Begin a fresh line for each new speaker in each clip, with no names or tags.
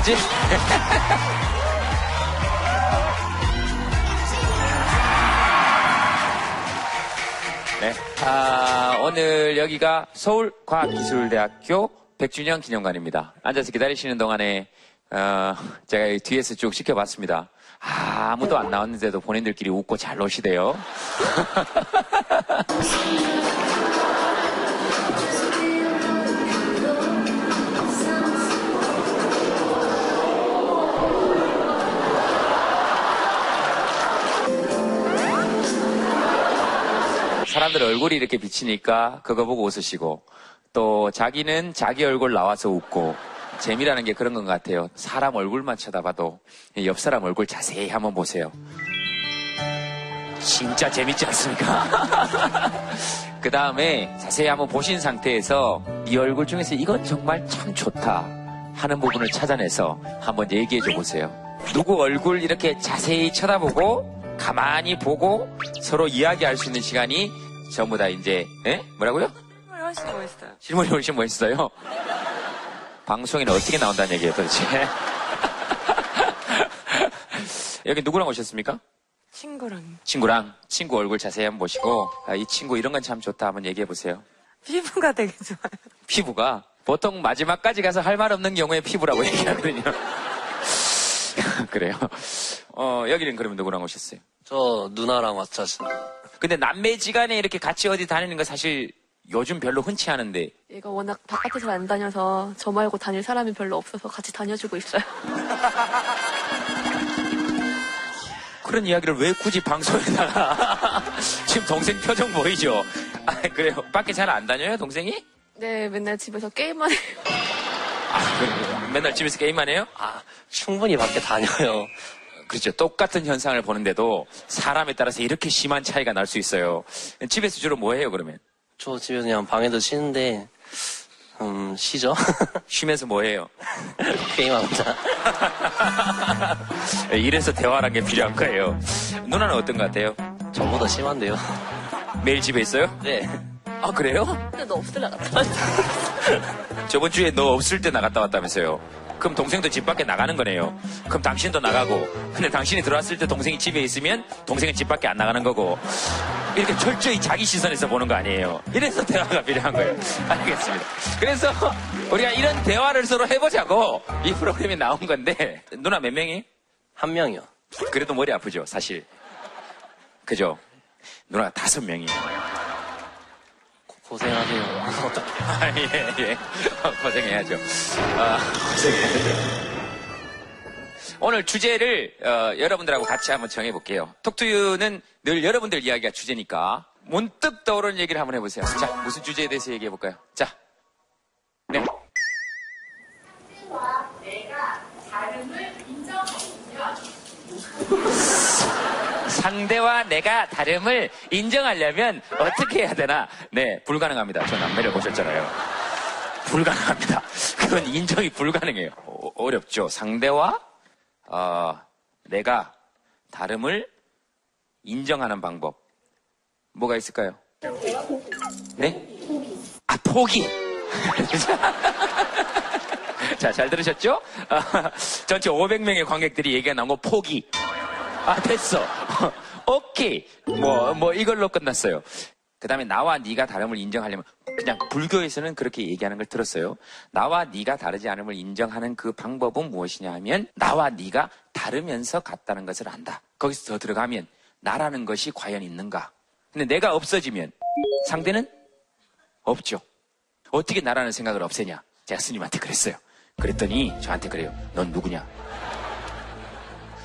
가지? 네. 아, 오늘 여기가 서울과학기술대학교 100주년 기념관입니다. 앉아서 기다리시는 동안에, 어, 제가 뒤에서 쭉 지켜봤습니다. 아, 아무도 안 나왔는데도 본인들끼리 웃고 잘 노시대요. 사람들 얼굴이 이렇게 비치니까 그거 보고 웃으시고 또 자기는 자기 얼굴 나와서 웃고 재미라는 게 그런 것 같아요. 사람 얼굴만 쳐다봐도 옆 사람 얼굴 자세히 한번 보세요. 진짜 재밌지 않습니까? 그 다음에 자세히 한번 보신 상태에서 이 얼굴 중에서 이건 정말 참 좋다 하는 부분을 찾아내서 한번 얘기해 줘 보세요. 누구 얼굴 이렇게 자세히 쳐다보고 가만히 보고 서로 이야기할 수 있는 시간이 전부 다 이제 에? 뭐라고요?
정말 훨씬 멋있어요.
실물이 훨씬 멋있어요. 방송에는 어떻게 나온다는 얘기예요, 도대체? 여기 누구랑 오셨습니까?
친구랑
친구랑 친구 얼굴 자세히 한번 보시고 아, 이 친구 이런 건 참 좋다 한번 얘기해 보세요.
피부가 되게 좋아요.
피부가 보통 마지막까지 가서 할 말 없는 경우에 피부라고 얘기하거든요. 그래요. 어, 여기는 그러면 누구랑 오셨어요?
저 누나랑 왔죠.
근데 남매지간에 이렇게 같이 어디 다니는 거 사실 요즘 별로 흔치 않은데
얘가 워낙 바깥에 잘 안 다녀서 저 말고 다닐 사람이 별로 없어서 같이 다녀주고 있어요.
그런 이야기를 왜 굳이 방송에다가 지금 동생 표정 보이죠? 아, 그래요. 밖에 잘 안 다녀요, 동생이?
네, 맨날 집에서 게임만 해요.
아, 그래요. 맨날 집에서 게임만 해요?
아, 충분히 밖에 다녀요.
그렇죠. 똑같은 현상을 보는데도 사람에 따라서 이렇게 심한 차이가 날 수 있어요. 집에서 주로 뭐 해요, 그러면?
저 집에서 그냥 방에서 쉬는데, 음, 쉬죠?
쉬면서 뭐 해요?
게임합니다.
이래서 대화라는 게 필요한 거예요. 누나는 어떤 것 같아요?
저보다 심한데요.
매일 집에 있어요?
네.
아, 그래요?
근데 너 없을 나갔다.
저번 주에 너 없을 때 나갔다 왔다면서요. 그럼 동생도 집 밖에 나가는 거네요. 그럼 당신도 나가고. 근데 당신이 들어왔을 때 동생이 집에 있으면 동생은 집 밖에 안 나가는 거고. 이렇게 철저히 자기 시선에서 보는 거 아니에요. 이래서 대화가 필요한 거예요. 알겠습니다. 그래서 우리가 이런 대화를 서로 해보자고 이 프로그램이 나온 건데 누나 몇 명이?
한 명이요.
그래도 머리 아프죠, 사실. 그죠? 누나가 다섯 명이에요.
고- 고생하세요.
아, 예, 예. 어, 고생해야죠. 아, 고생해야죠. 오늘 주제를 어, 여러분들하고 같이 한번 정해볼게요. 톡투유는 늘 여러분들 이야기가 주제니까 문득 떠오르는 얘기를 한번 해보세요. 자, 무슨 주제에 대해서 얘기해볼까요? 자, 네. 상대와 내가 다름을 인정하려면 어떻게 해야 되나? 네, 불가능합니다. 저 남매를 보셨잖아요. 불가능합니다. 그건 인정이 불가능해요. 어, 렵죠 상대와 어, 내가 다름을 인정하는 방법 뭐가 있을까요? 네? 아 포기. 자, 잘 들으셨죠? 아, 전체 500명의 관객들이 얘기가 나온 거 포기. 아, 됐어. 오케이. 뭐, 뭐, 이걸로 끝났어요. 그 다음에 나와 네가 다름을 인정하려면 그냥 불교에서는 그렇게 얘기하는 걸 들었어요. 나와 네가 다르지 않음을 인정하는 그 방법은 무엇이냐 하면 나와 네가 다르면서 같다는 것을 안다. 거기서 더 들어가면 나라는 것이 과연 있는가? 근데 내가 없어지면 상대는 없죠. 어떻게 나라는 생각을 없애냐? 제가 스님한테 그랬어요. 그랬더니 저한테 그래요. 넌 누구냐?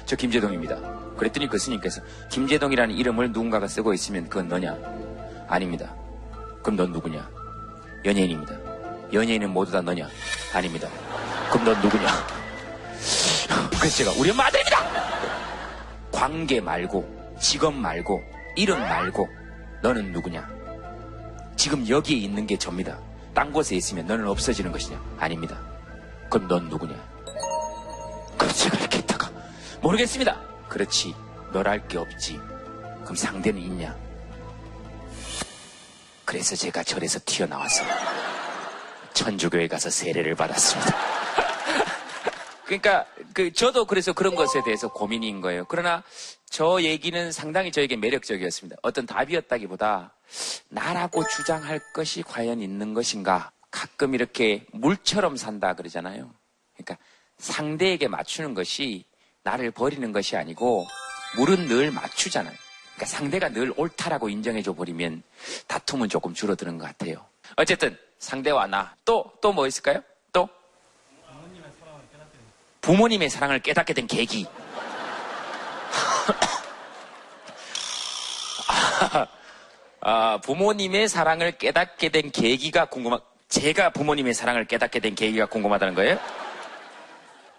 저 김재동입니다. 그랬더니 그 스님께서 김재동이라는 이름을 누군가가 쓰고 있으면 그건 너냐? 아닙니다. 그럼 넌 누구냐? 연예인입니다. 연예인은 모두 다 너냐? 아닙니다. 그럼 넌 누구냐? 그래서 제가 우리 엄마 아들입니다! 관계 말고, 직업 말고, 이름 말고, 너는 누구냐? 지금 여기에 있는 게 접니다. 딴 곳에 있으면 너는 없어지는 것이냐? 아닙니다. 그럼 넌 누구냐? 그럼 제가 이렇게 있다가 모르겠습니다. 그렇지. 널할게 없지. 그럼 상대는 있냐? 그래서 제가 절에서 튀어나와서 천주교에 가서 세례를 받았습니다. 그러니까 그 저도 그래서 그런 것에 대해서 고민인 거예요. 그러나 저 얘기는 상당히 저에게 매력적이었습니다. 어떤 답이었다기보다 나라고 주장할 것이 과연 있는 것인가? 가끔 이렇게 물처럼 산다 그러잖아요. 그러니까 상대에게 맞추는 것이 나를 버리는 것이 아니고 물은 늘 맞추잖아요. 그러니까 상대가 늘 옳다라고 인정해줘 버리면 다툼은 조금 줄어드는 것 같아요. 어쨌든 상대와 나 또 또 뭐 있을까요? 또 부모님의 사랑을 깨닫게 된 계기. 아, 부모님의 사랑을 깨닫게 된 계기가 궁금하, 제가 부모님의 사랑을 깨닫게 된 계기가 궁금하다는 거예요?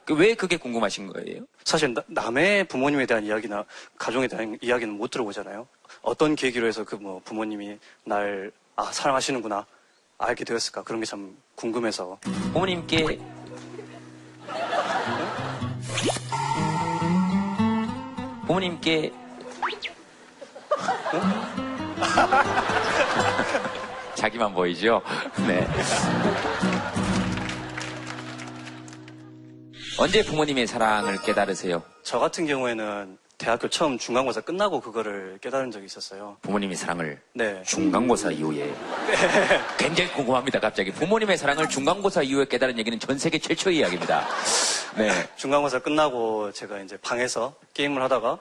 그왜 그게 궁금하신 거예요?
사실 나- 남의 부모님에 대한 이야기나 가정에 대한 이야기는 못 들어보잖아요. 어떤 계기로 해서 그 뭐 부모님이 날 아, 사랑하시는구나 알게 되었을까 그런 게 참 궁금해서
부모님께 부모님께 자기만 보이죠? 네. 언제 부모님의 사랑을 깨달으세요?
저 같은 경우에는 대학교 처음 중간고사 끝나고 그거를 깨달은 적이 있었어요.
부모님의 사랑을
네.
중간고사 이후에 굉장히 궁금합니다 갑자기 부모님의 사랑을 중간고사 이후에 깨달은 얘기는 전 세계 최초의 이야기입니다 네
중간고사 끝나고 제가 이제 방에서 게임을 하다가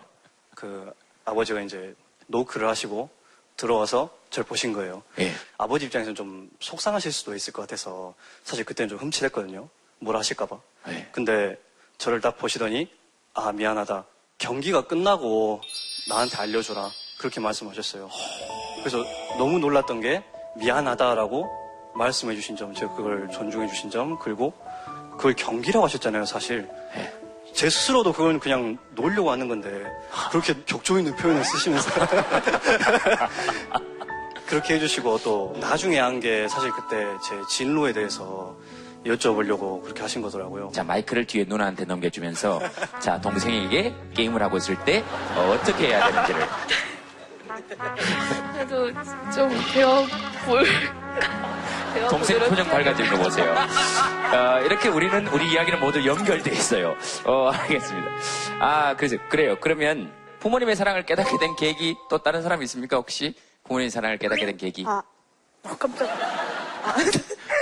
그 아버지가 이제 노크를 하시고 들어와서 저를 보신 거예요.
예.
아버지 입장에서는 좀 속상하실 수도 있을 것 같아서 사실 그때는 좀 흠칫했거든요. 뭘 하실까봐.
네.
근데 저를 딱 보시더니 아 미안하다. 경기가 끝나고 나한테 알려줘라. 그렇게 말씀하셨어요. 그래서 너무 놀랐던 게 미안하다라고 말씀해 주신 점, 제가 그걸 존중해 주신 점, 그리고 그걸 경기라고 하셨잖아요, 사실.
네.
제 스스로도 그건 그냥 놀려고 하는 건데 그렇게 격조 있는 표현을 쓰시면서 그렇게 해주시고 또 나중에 한 게 사실 그때 제 진로에 대해서 여쭤보려고 그렇게 하신 거더라고요.
자, 마이크를 뒤에 누나한테 넘겨주면서, 자, 동생에게 게임을 하고 있을 때, 어, 떻게 해야 되는지를.
그래도 좀 배워볼.
동생 표정 밝아지는 거 보세요. 어, 이렇게 우리는, 우리 이야기는 모두 연결돼 있어요. 어, 알겠습니다. 아, 그래서, 그래요. 그러면, 부모님의 사랑을 깨닫게 된 계기, 또 다른 사람 있습니까, 혹시? 부모님의 사랑을 깨닫게 된 계기.
아, 어, 깜짝.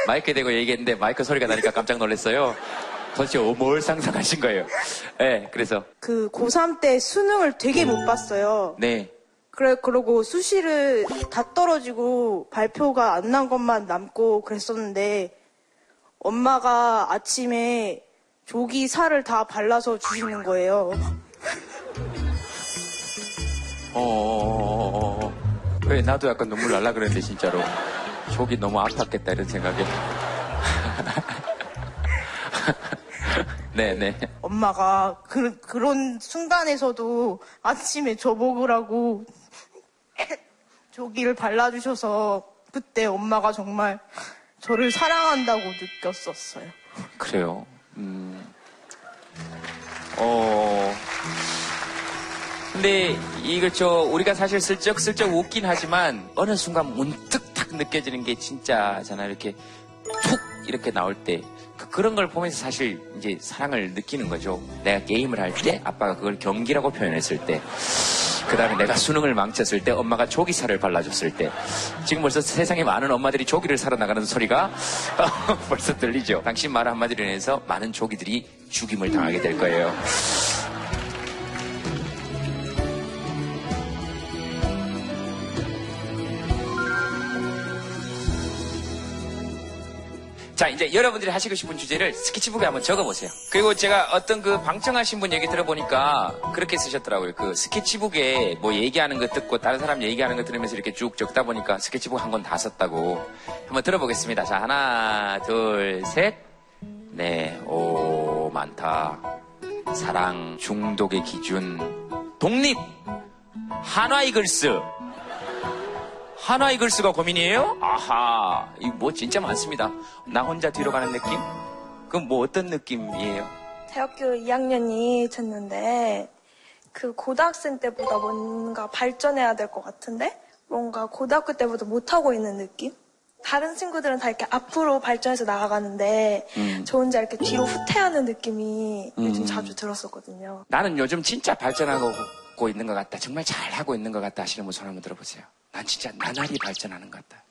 마이크 대고 얘기했는데, 마이크 소리가 나니까 깜짝 놀랐어요. 도대체 뭘 상상하신 거예요? 네, 그래서,
그 고3 때 수능을 되게 못 봤어요.
네.
그래, 그러고 수시를 다 떨어지고 발표가 안 난 것만 남고 그랬었는데 엄마가 아침에 조기 살을 다 발라서 주시는 거예요.
어, 어, 어, 어. 왜 나도 약간 눈물 날라 그랬는데 진짜로 속이 너무 아팠겠다 이런 생각에 네네
엄마가 그, 그런 순간에서도 아침에 저 먹으라고 조기를 발라주셔서 그때 엄마가 정말 저를 사랑한다고 느꼈었어요.
그래요 음. 어 근데 이걸 저 우리가 사실 슬쩍 슬쩍 웃긴 하지만 어느 순간 문득 탁 느껴지는 게 진짜잖아요 이렇게 툭 이렇게 나올 때 그- 그런 걸 보면서 사실 이제 사랑을 느끼는 거죠. 내가 게임을 할 때 아빠가 그걸 경기라고 표현했을 때, 그 다음에 내가 수능을 망쳤을 때 엄마가 조기살을 발라줬을 때, 지금 벌써 세상에 많은 엄마들이 조기를 사러 나가는 소리가 벌써 들리죠. 당신 말 한마디로 인해서 많은 조기들이 죽임을 당하게 될 거예요. 자, 이제 여러분들이 하시고 싶은 주제를 스케치북에 한번 적어보세요. 그리고 제가 어떤 그 방청하신 분 얘기 들어보니까 그렇게 쓰셨더라고요. 그 스케치북에 뭐 얘기하는 거 듣고 다른 사람 얘기하는 거 들으면서 이렇게 쭉 적다 보니까 스케치북 한 권 다 썼다고. 한번 들어보겠습니다. 자, 하나, 둘, 셋. 네, 오, 많다. 사랑, 중독의 기준, 독립, 한화 이글스. 한화 이글스가 고민이에요? 아하, 이뭐 진짜 많습니다. 나 혼자 뒤로 가는 느낌? 그럼 뭐 어떤 느낌이에요?
대학교 2학년이 됐는데 그 고등학생 때보다 뭔가 발전해야 될 것 같은데 뭔가 고등학교 때보다 못하고 있는 느낌? 다른 친구들은 다 이렇게 앞으로 발전해서 나아가는데
음.
저 혼자 이렇게 뒤로 후퇴하는 느낌이 요즘 자주 들었었거든요.
나는 요즘 진짜 발전하고 있는 것 같다. 정말 잘하고 있는 것 같다 하시는 분 손 한번 들어보세요. 난 진짜 나날이 발전하는 것 같다.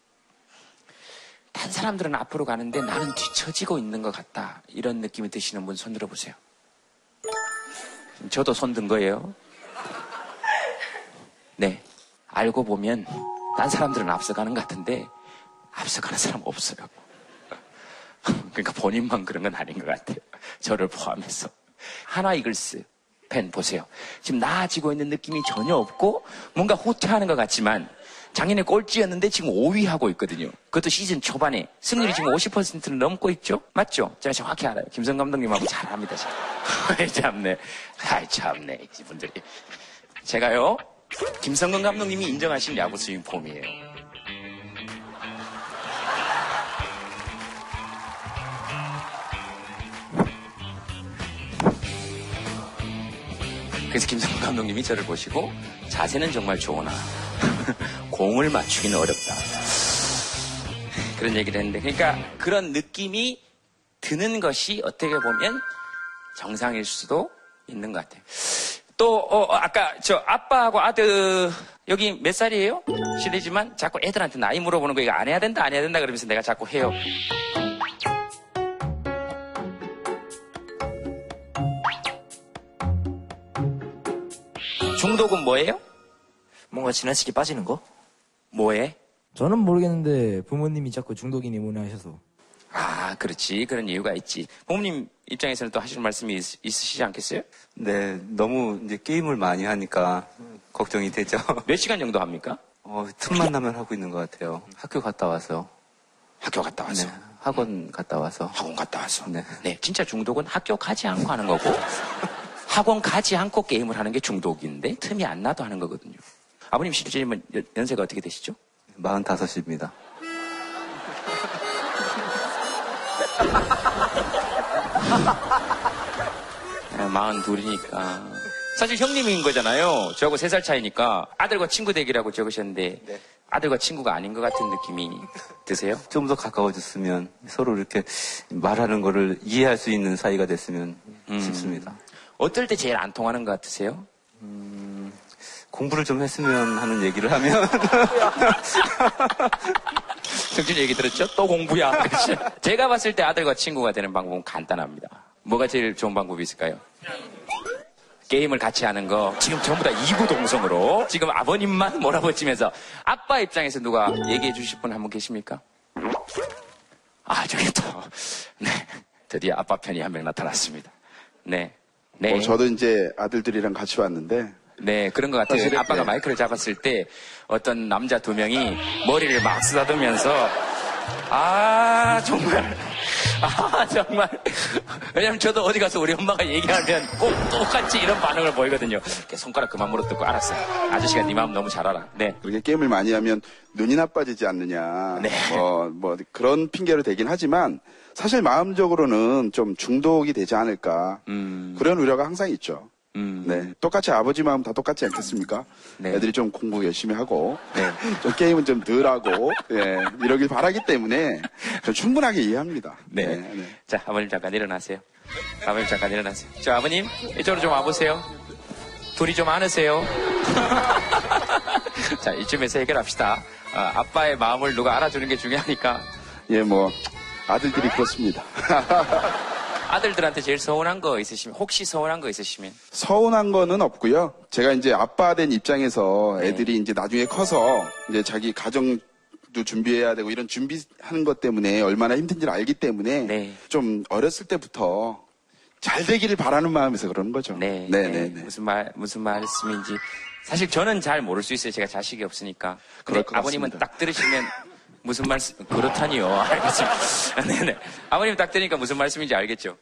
다른 사람들은 앞으로 가는데 나는 뒤처지고 있는 것 같다. 이런 느낌이 드시는 분 손 들어보세요. 저도 손 든 거예요. 네. 알고 보면 딴 사람들은 앞서가는 것 같은데 앞서가는 사람 없어요. 그러니까 본인만 그런 건 아닌 것 같아요. 저를 포함해서. 하나 이글스 팬 보세요. 지금 나아지고 있는 느낌이 전혀 없고 뭔가 후퇴하는 것 같지만 작년에 꼴찌였는데 지금 5위 하고 있거든요. 그것도 시즌 초반에 승률이 지금 50%를 넘고 있죠? 맞죠? 제가 정확히 알아요. 김성 감독님하고 잘 압니다. 잘. 참네. 아이 참네. 이분들이. 제가요. 김성근 감독님이 인정하신 야구 스윙 폼이에요. 그래서 김성근 감독님이 저를 보시고 자세는 정말 좋으나 공을 맞추기는 어렵다. 그런 얘기를 했는데 그러니까 그런 느낌이 드는 것이 어떻게 보면 정상일 수도 있는 것 같아요. 또 어, 어, 아까 저 아빠하고 아들 여기 몇 살이에요? 실례지만 자꾸 애들한테 나이 물어보는 거 이거 안 해야 된다 안 해야 된다 그러면서 내가 자꾸 해요. 뭐예요?
뭔가 지나치게 빠지는 거?
뭐해?
저는 모르겠는데 부모님이 자꾸 중독이니 뭐니 하셔서
아, 그렇지. 그런 이유가 있지. 부모님 입장에서는 또 하실 말씀이 있, 있으시지 않겠어요?
네, 너무 이제 게임을 많이 하니까 걱정이 되죠.
몇 시간 정도 합니까?
어, 틈만 나면 하고 있는 것 같아요. 학교 갔다 와서.
학교 갔다 와서.
네, 학원 갔다 와서.
학원 갔다 와서.
네.
네, 진짜 중독은 학교 가지 않고 하는 거고, 학원 가지 않고 게임을 하는 게 중독인데, 틈이 안 나도 하는 거거든요. 아버님 실제면 연- 연세가 어떻게 되시죠?
45입니다.
네, 42이니까. 사실 형님인 거잖아요. 저하고 3살 차이니까 아들과 친구 되기라고 적으셨는데, 아들과 친구가 아닌 것 같은 느낌이 드세요?
좀 더 가까워졌으면 서로 이렇게 말하는 거를 이해할 수 있는 사이가 됐으면
음.
싶습니다.
어떨 때 제일 안 통하는 것 같으세요?
공부를 좀 했으면 하는 얘기를 하면
정준 얘기 들었죠? 또 공부야. 그렇죠? 제가 봤을 때 아들과 친구가 되는 방법은 간단합니다. 뭐가 제일 좋은 방법이 있을까요? 게임을 같이 하는 거 지금 전부 다 이구동성으로 지금 아버님만 몰아붙이면서 아빠 입장에서 누가 얘기해 주실 분 한 분 계십니까? 아 저기 또 네, 드디어 아빠 편이 한 명 나타났습니다. 네, 네,
어, 저도 이제 아들들이랑 같이 왔는데
네 그런 것 같아요.
사실은,
아빠가
네.
마이크를 잡았을 때 어떤 남자 두 명이 머리를 막 쓰다듬으면서 아 정말 아 정말 왜냐면 저도 어디 가서 우리 엄마가 얘기하면 꼭 똑같이 이런 반응을 보이거든요. 이렇게 손가락 그만 물어뜯고 알았어요. 아저씨가 네 마음 너무 잘 알아. 네.
그렇게 게임을 많이 하면 눈이 나빠지지 않느냐
네.
뭐, 뭐 그런 핑계로 되긴 하지만 사실 마음적으로는 좀 중독이 되지 않을까
음,
그런 우려가 항상 있죠.
음,
네, 똑같이 아버지 마음 다 똑같지 않겠습니까?
네.
애들이 좀 공부 열심히 하고
네.
좀 게임은 좀 덜 하고 예, 이러길 바라기 때문에 저 충분하게 이해합니다.
네.
네.
자, 아버님 잠깐 일어나세요. 아버님 잠깐 일어나세요. 저 아버님, 이쪽으로 좀 와보세요. 둘이 좀 안으세요. 자, 이쯤에서 해결합시다. 아, 아빠의 마음을 누가 알아주는 게 중요하니까
예, 뭐 아들들이 그렇습니다.
아들들한테 제일 서운한 거 있으시면, 혹시 서운한 거 있으시면,
서운한 거는 없고요. 제가 이제 아빠 된 입장에서
네.
애들이 이제 나중에 커서 이제 자기 가정 도 준비해야 되고 이런 준비하는 것 때문에 얼마나 힘든지를 알기 때문에
네.
좀 어렸을 때부터 잘 되기를 바라는 마음에서 그러는 거죠.
네,
네,
네,
네, 네.
무슨 말, 무슨 말씀인지. 사실 저는 잘 모를 수 있어요. 제가 자식이 없으니까.
그럴 것
아버님은
같습니다.
딱 들으시면 무슨 말씀, 그렇다니요. 알겠습니다. 네네. 아버님 딱 들으니까 무슨 말씀인지 알겠죠?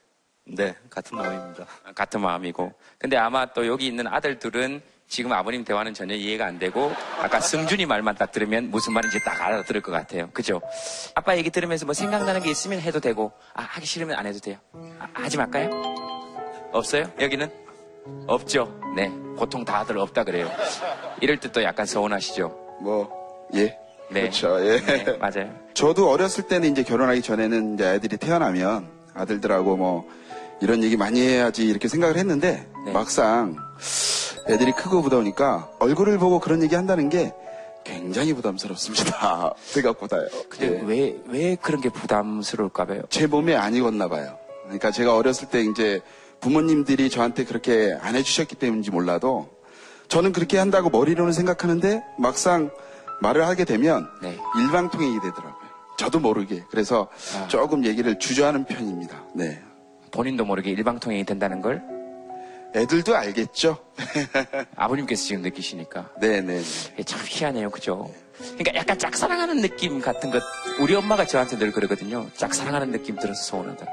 네, 같은 마음입니다.
같은 마음이고. 근데 아마 또 여기 있는 아들들은 지금 아버님 대화는 전혀 이해가 안 되고 아까 승준이 말만 딱 들으면 무슨 말인지 딱 알아들을 것 같아요. 그죠? 아빠 얘기 들으면서 뭐 생각나는 게 있으면 해도 되고 아, 하기 싫으면 안 해도 돼요. 아, 하지 말까요? 없어요? 여기는? 없죠. 네. 보통 다들 없다 그래요. 이럴 때 또 약간 서운하시죠?
뭐 예.
네.
그렇죠. 예.
네, 맞아요.
저도 어렸을 때는 이제 결혼하기 전에는 이제 애들이 태어나면 아들들하고 뭐 이런 얘기 많이 해야지 이렇게 생각을 했는데
네.
막상 애들이 크고 보다 보니까 얼굴을 보고 그런 얘기 한다는 게 굉장히 부담스럽습니다. 생각보다요.
근데
예.
왜, 왜 그런 게 부담스러울까 봐요.
제 몸에 안 익었나 봐요. 그러니까 제가 어렸을 때 이제 부모님들이 저한테 그렇게 안 해주셨기 때문인지 몰라도 저는 그렇게 한다고 머리로는 생각하는데 막상 말을 하게 되면
네.
일방통행이 되더라고요. 저도 모르게. 그래서
아.
조금 얘기를 주저하는 편입니다. 네.
본인도 모르게 일방통행이 된다는 걸
애들도 알겠죠?
아버님께서 지금 느끼시니까.
네네.
이게 참 희한해요, 그죠? 그러니까 약간 짝사랑하는 느낌 같은 것, 우리 엄마가 저한테 늘 그러거든요. 짝사랑하는 느낌 들어서 서운하다.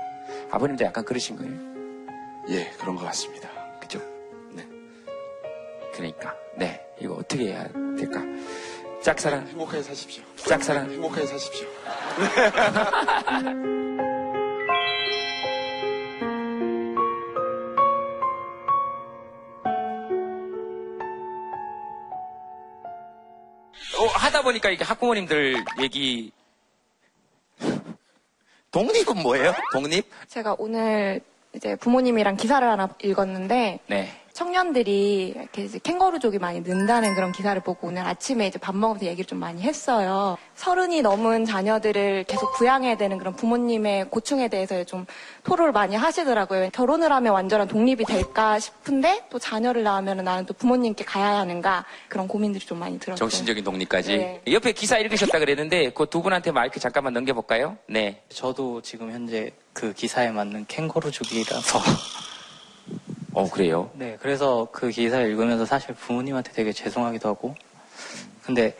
아버님도 약간 그러신 거예요.
예, 그런 것 같습니다.
그죠? 네. 그러니까, 네. 이거 어떻게 해야 될까? 짝사랑,
행복하게 사십시오.
짝사랑.
행복하게 사십시오.
어, 하다 보니까 이게 학부모님들 얘기. 독립은 뭐예요? 독립?
제가 오늘 이제 부모님이랑 기사를 하나 읽었는데
네.
청년들이 이렇게 이제 캥거루족이 많이 는다는 그런 기사를 보고 오늘 아침에 이제 밥 먹으면서 얘기를 좀 많이 했어요. 서른이 넘은 자녀들을 계속 부양해야 되는 그런 부모님의 고충에 대해서 좀 토로를 많이 하시더라고요. 결혼을 하면 완전한 독립이 될까 싶은데 또 자녀를 낳으면 나는 또 부모님께 가야 하는가 그런 고민들이 좀 많이 들었어요.
정신적인 독립까지.
네.
옆에 기사 읽으셨다 그랬는데 그 두 분한테 마이크 잠깐만 넘겨볼까요? 네.
저도 지금 현재 그 기사에 맞는 캥거루족이라서
어 그래요.
네, 그래서 그 기사를 읽으면서 사실 부모님한테 되게 죄송하기도 하고, 근데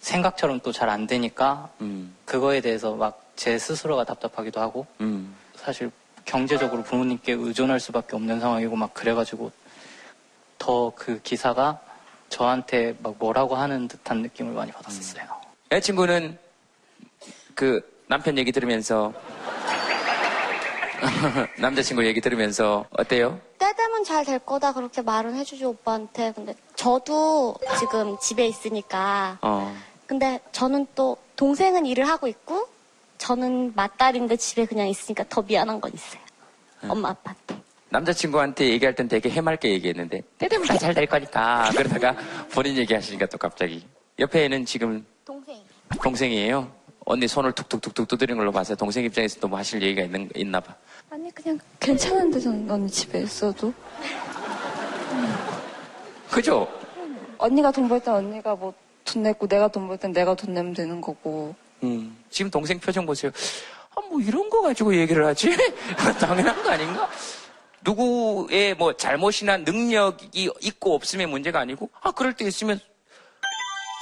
생각처럼 또 잘 안 되니까,
음,
그거에 대해서 막 제 스스로가 답답하기도 하고,
음.
사실 경제적으로 부모님께 의존할 수밖에 없는 상황이고 막 그래가지고, 더 그 기사가 저한테 막 뭐라고 하는 듯한 느낌을 많이 받았었어요.
여자친구는 그 남편 얘기 들으면서 남자친구 얘기 들으면서 어때요?
때 되면 잘될 거다 그렇게 말은 해주지 오빠한테. 근데 저도 지금 집에 있으니까.
어.
근데 저는 또 동생은 일을 하고 있고 저는 맏딸인데 집에 그냥 있으니까 더 미안한 건 있어요. 엄마 아빠한테.
남자친구한테 얘기할 땐 되게 해맑게 얘기했는데 때 되면 다 잘 될 거니까 그러다가 본인 얘기하시니까 또 갑자기 옆에는 지금
동생.
동생이에요. 언니 손을 툭툭툭툭 두드리는 걸로 봐서 동생 입장에서도 뭐 하실 얘기가 있는, 있나 봐.
아니 그냥 괜찮은데 저는 언니 집에 있어도
그죠?
언니가 돈 벌 땐 언니가 뭐 돈 냈고 내가 돈 벌 땐 내가 돈 내면 되는 거고
음. 지금 동생 표정 보세요. 아, 뭐 이런 거 가지고 얘기를 하지? 당연한 거 아닌가? 누구의 뭐 잘못이나 능력이 있고 없음의 문제가 아니고, 아, 그럴 때 있으면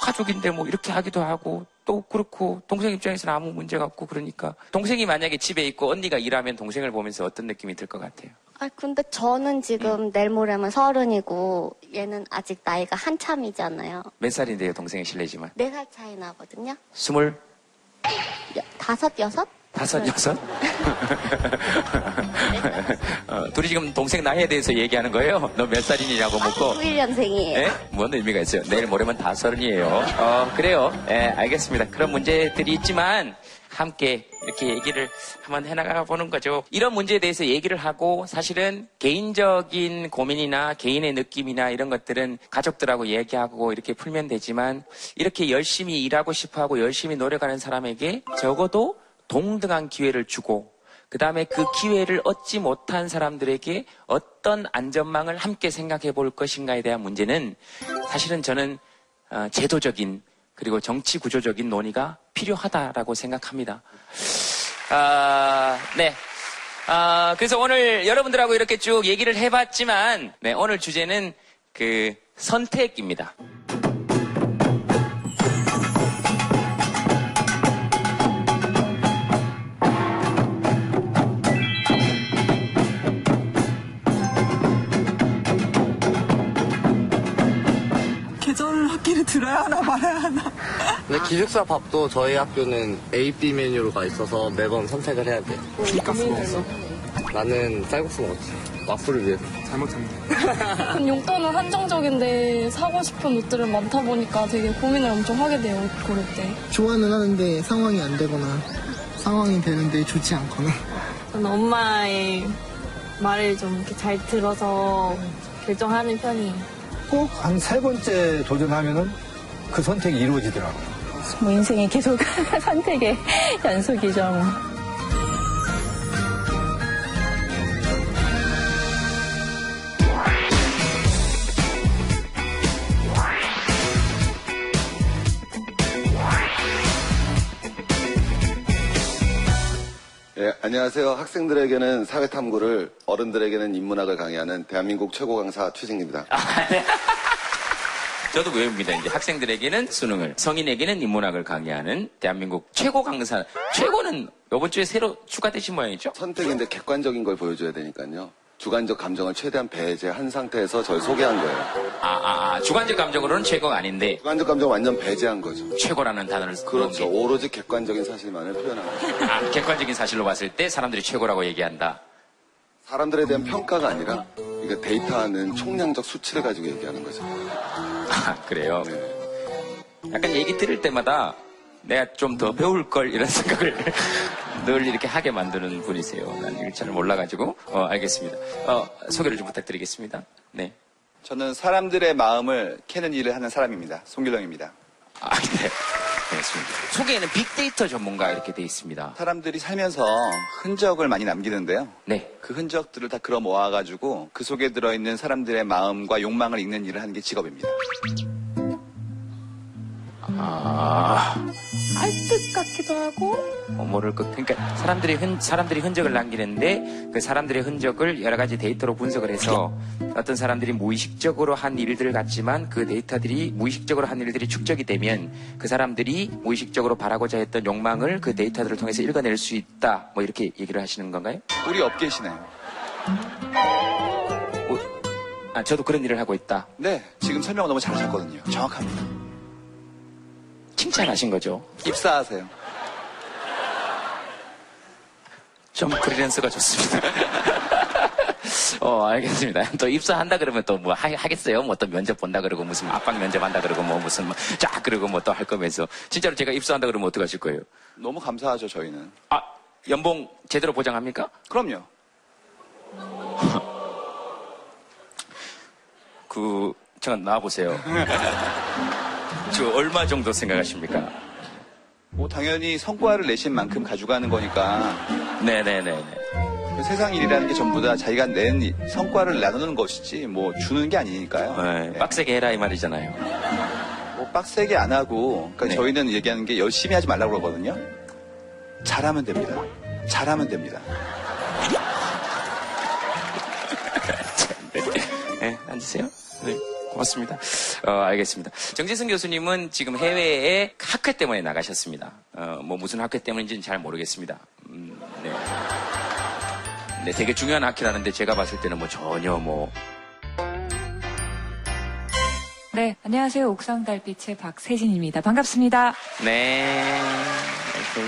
가족인데 뭐 이렇게 하기도 하고, 또 그렇고, 동생 입장에서는 아무 문제가 없고 그러니까. 동생이 만약에 집에 있고 언니가 일하면 동생을 보면서 어떤 느낌이 들 것 같아요?
아 근데 저는 지금 내일 모레면 서른이고 얘는 아직 나이가 한참이잖아요.
몇 살인데요, 동생이 실례지만?
네 살 차이 나거든요.
스물
여- 다섯 여섯?
다섯, 여섯? 어, 둘이 지금 동생 나이에 대해서 얘기하는 거예요? 너 몇 살이냐고 묻고.
91년생이에요.
예? 뭔 의미가 있어요? 내일 모레면 다 서른이에요. 어, 그래요. 예, 알겠습니다. 그런 문제들이 있지만, 함께 이렇게 얘기를 한번 해나가 보는 거죠. 이런 문제에 대해서 얘기를 하고, 사실은 개인적인 고민이나 개인의 느낌이나 이런 것들은 가족들하고 얘기하고 이렇게 풀면 되지만, 이렇게 열심히 일하고 싶어 하고 열심히 노력하는 사람에게 적어도 동등한 기회를 주고, 그 다음에 그 기회를 얻지 못한 사람들에게 어떤 안전망을 함께 생각해 볼 것인가에 대한 문제는 사실은 저는 어, 제도적인 그리고 정치 구조적인 논의가 필요하다라고 생각합니다. 아, 네. 아, 그래서 오늘 여러분들하고 이렇게 쭉 얘기를 해봤지만, 네, 오늘 주제는 그 선택입니다.
들어야 하나 말아야 하나.
근데 기숙사 밥도 저희 학교는 A, B 메뉴로가 있어서 매번 선택을 해야 돼.
돈가스 먹었어?
나는 쌀국수 먹었지. 와플을 위해서. 잘못 찾는
용돈은 한정적인데 사고 싶은 옷들은 많다 보니까 되게 고민을 엄청 하게 돼요, 옷 고를 때.
좋아는 하는데 상황이 안 되거나 상황이 되는데 좋지 않거나
저는 엄마의 말을 좀 이렇게 잘 들어서 결정하는 편이에요.
꼭 한 세 번째 도전하면은 그 선택이 이루어지더라고요.
뭐 인생이 계속 선택의 연속이죠. 뭐.
예, 안녕하세요. 학생들에게는 사회탐구를, 어른들에게는 인문학을 강의하는 대한민국 최고 강사 최승입니다.
저도 외웁니다. 이제 학생들에게는 수능을, 성인에게는 인문학을 강의하는 대한민국 최고 강사. 최고는 이번 주에 새로 추가되신 모양이죠?
선택인데 객관적인 걸 보여줘야 되니까요. 주관적 감정을 최대한 배제한 상태에서 저를 소개한 거예요.
아, 아, 아, 주관적 감정으로는 최고가 아닌데.
주관적 감정 완전 배제한 거죠.
최고라는 단어를
그렇죠.
게.
오로지 객관적인 사실만을 표현한 거죠.
아, 객관적인 사실로 봤을 때 사람들이 최고라고 얘기한다.
사람들에 대한 평가가 아니라 이게 데이터하는 총량적 수치를 가지고 얘기하는 거죠.
아, 그래요? 약간 얘기 들을 때마다 내가 좀 더 배울 걸 이런 생각을 늘 이렇게 하게 만드는 분이세요. 난 이걸 잘 몰라가지고. 어, 알겠습니다. 어, 소개를 좀 부탁드리겠습니다. 네.
저는 사람들의 마음을 캐는 일을 하는 사람입니다. 송길영입니다.
아, 네. 알겠습니다. 소개에는 빅데이터 전문가 이렇게 돼 있습니다.
사람들이 살면서 흔적을 많이 남기는데요.
네.
그 흔적들을 다 끌어 모아가지고 그 속에 들어있는 사람들의 마음과 욕망을 읽는 일을 하는 게 직업입니다.
아.
알듯 같기도 하고
어, 모를 것. 그러니까 사람들이 흔, 사람들이 흔적을 남기는데 그 사람들의 흔적을 여러 가지 데이터로 분석을 해서 어떤 사람들이 무의식적으로 한 일들 같지만 그 데이터들이 무의식적으로 한 일들이 축적이 되면 그 사람들이 무의식적으로 바라고자 했던 욕망을 그 데이터들을 통해서 읽어낼 수 있다. 뭐 이렇게 얘기를 하시는 건가요?
우리 업계시네요.
아, 저도 그런 일을 하고 있다.
네, 지금 설명을 너무 잘하셨거든요. 정확합니다.
칭찬하신 거죠?
입사하세요.
좀 프리랜서가 좋습니다. 어, 알겠습니다. 또 입사한다 그러면 또 뭐 하겠어요? 뭐 또 면접 본다 그러고 무슨 압박 면접 한다 그러고 뭐 무슨 뭐 쫙 그러고 뭐 또 할 거면서 진짜로 제가 입사한다 그러면 어떡 하실 거예요?
너무 감사하죠, 저희는.
아, 연봉 제대로 보장합니까?
그럼요.
그, 잠깐 나와보세요. 저 얼마 정도 생각하십니까?
뭐 당연히 성과를 내신 만큼 가져가는 거니까
네네네.
그 세상 일이라는 게 전부 다 자기가 낸 이- 성과를 나누는 것이지 뭐 주는 게 아니니까요.
네, 빡세게 해라 이 말이잖아요.
뭐 빡세게 안 하고 그러니까
네.
저희는 얘기하는 게 열심히 하지 말라고 그러거든요. 잘하면 됩니다. 잘하면 됩니다.
네, 앉으세요. 네, 고맙습니다. 어, 알겠습니다. 정재승 교수님은 지금 해외에 학회 때문에 나가셨습니다. 어, 뭐 무슨 학회 때문인지는 잘 모르겠습니다. 음, 네. 네, 되게 중요한 학회라는데 제가 봤을 때는 뭐 전혀 뭐
네, 안녕하세요. 옥상 달빛의 박세진입니다. 반갑습니다.
네.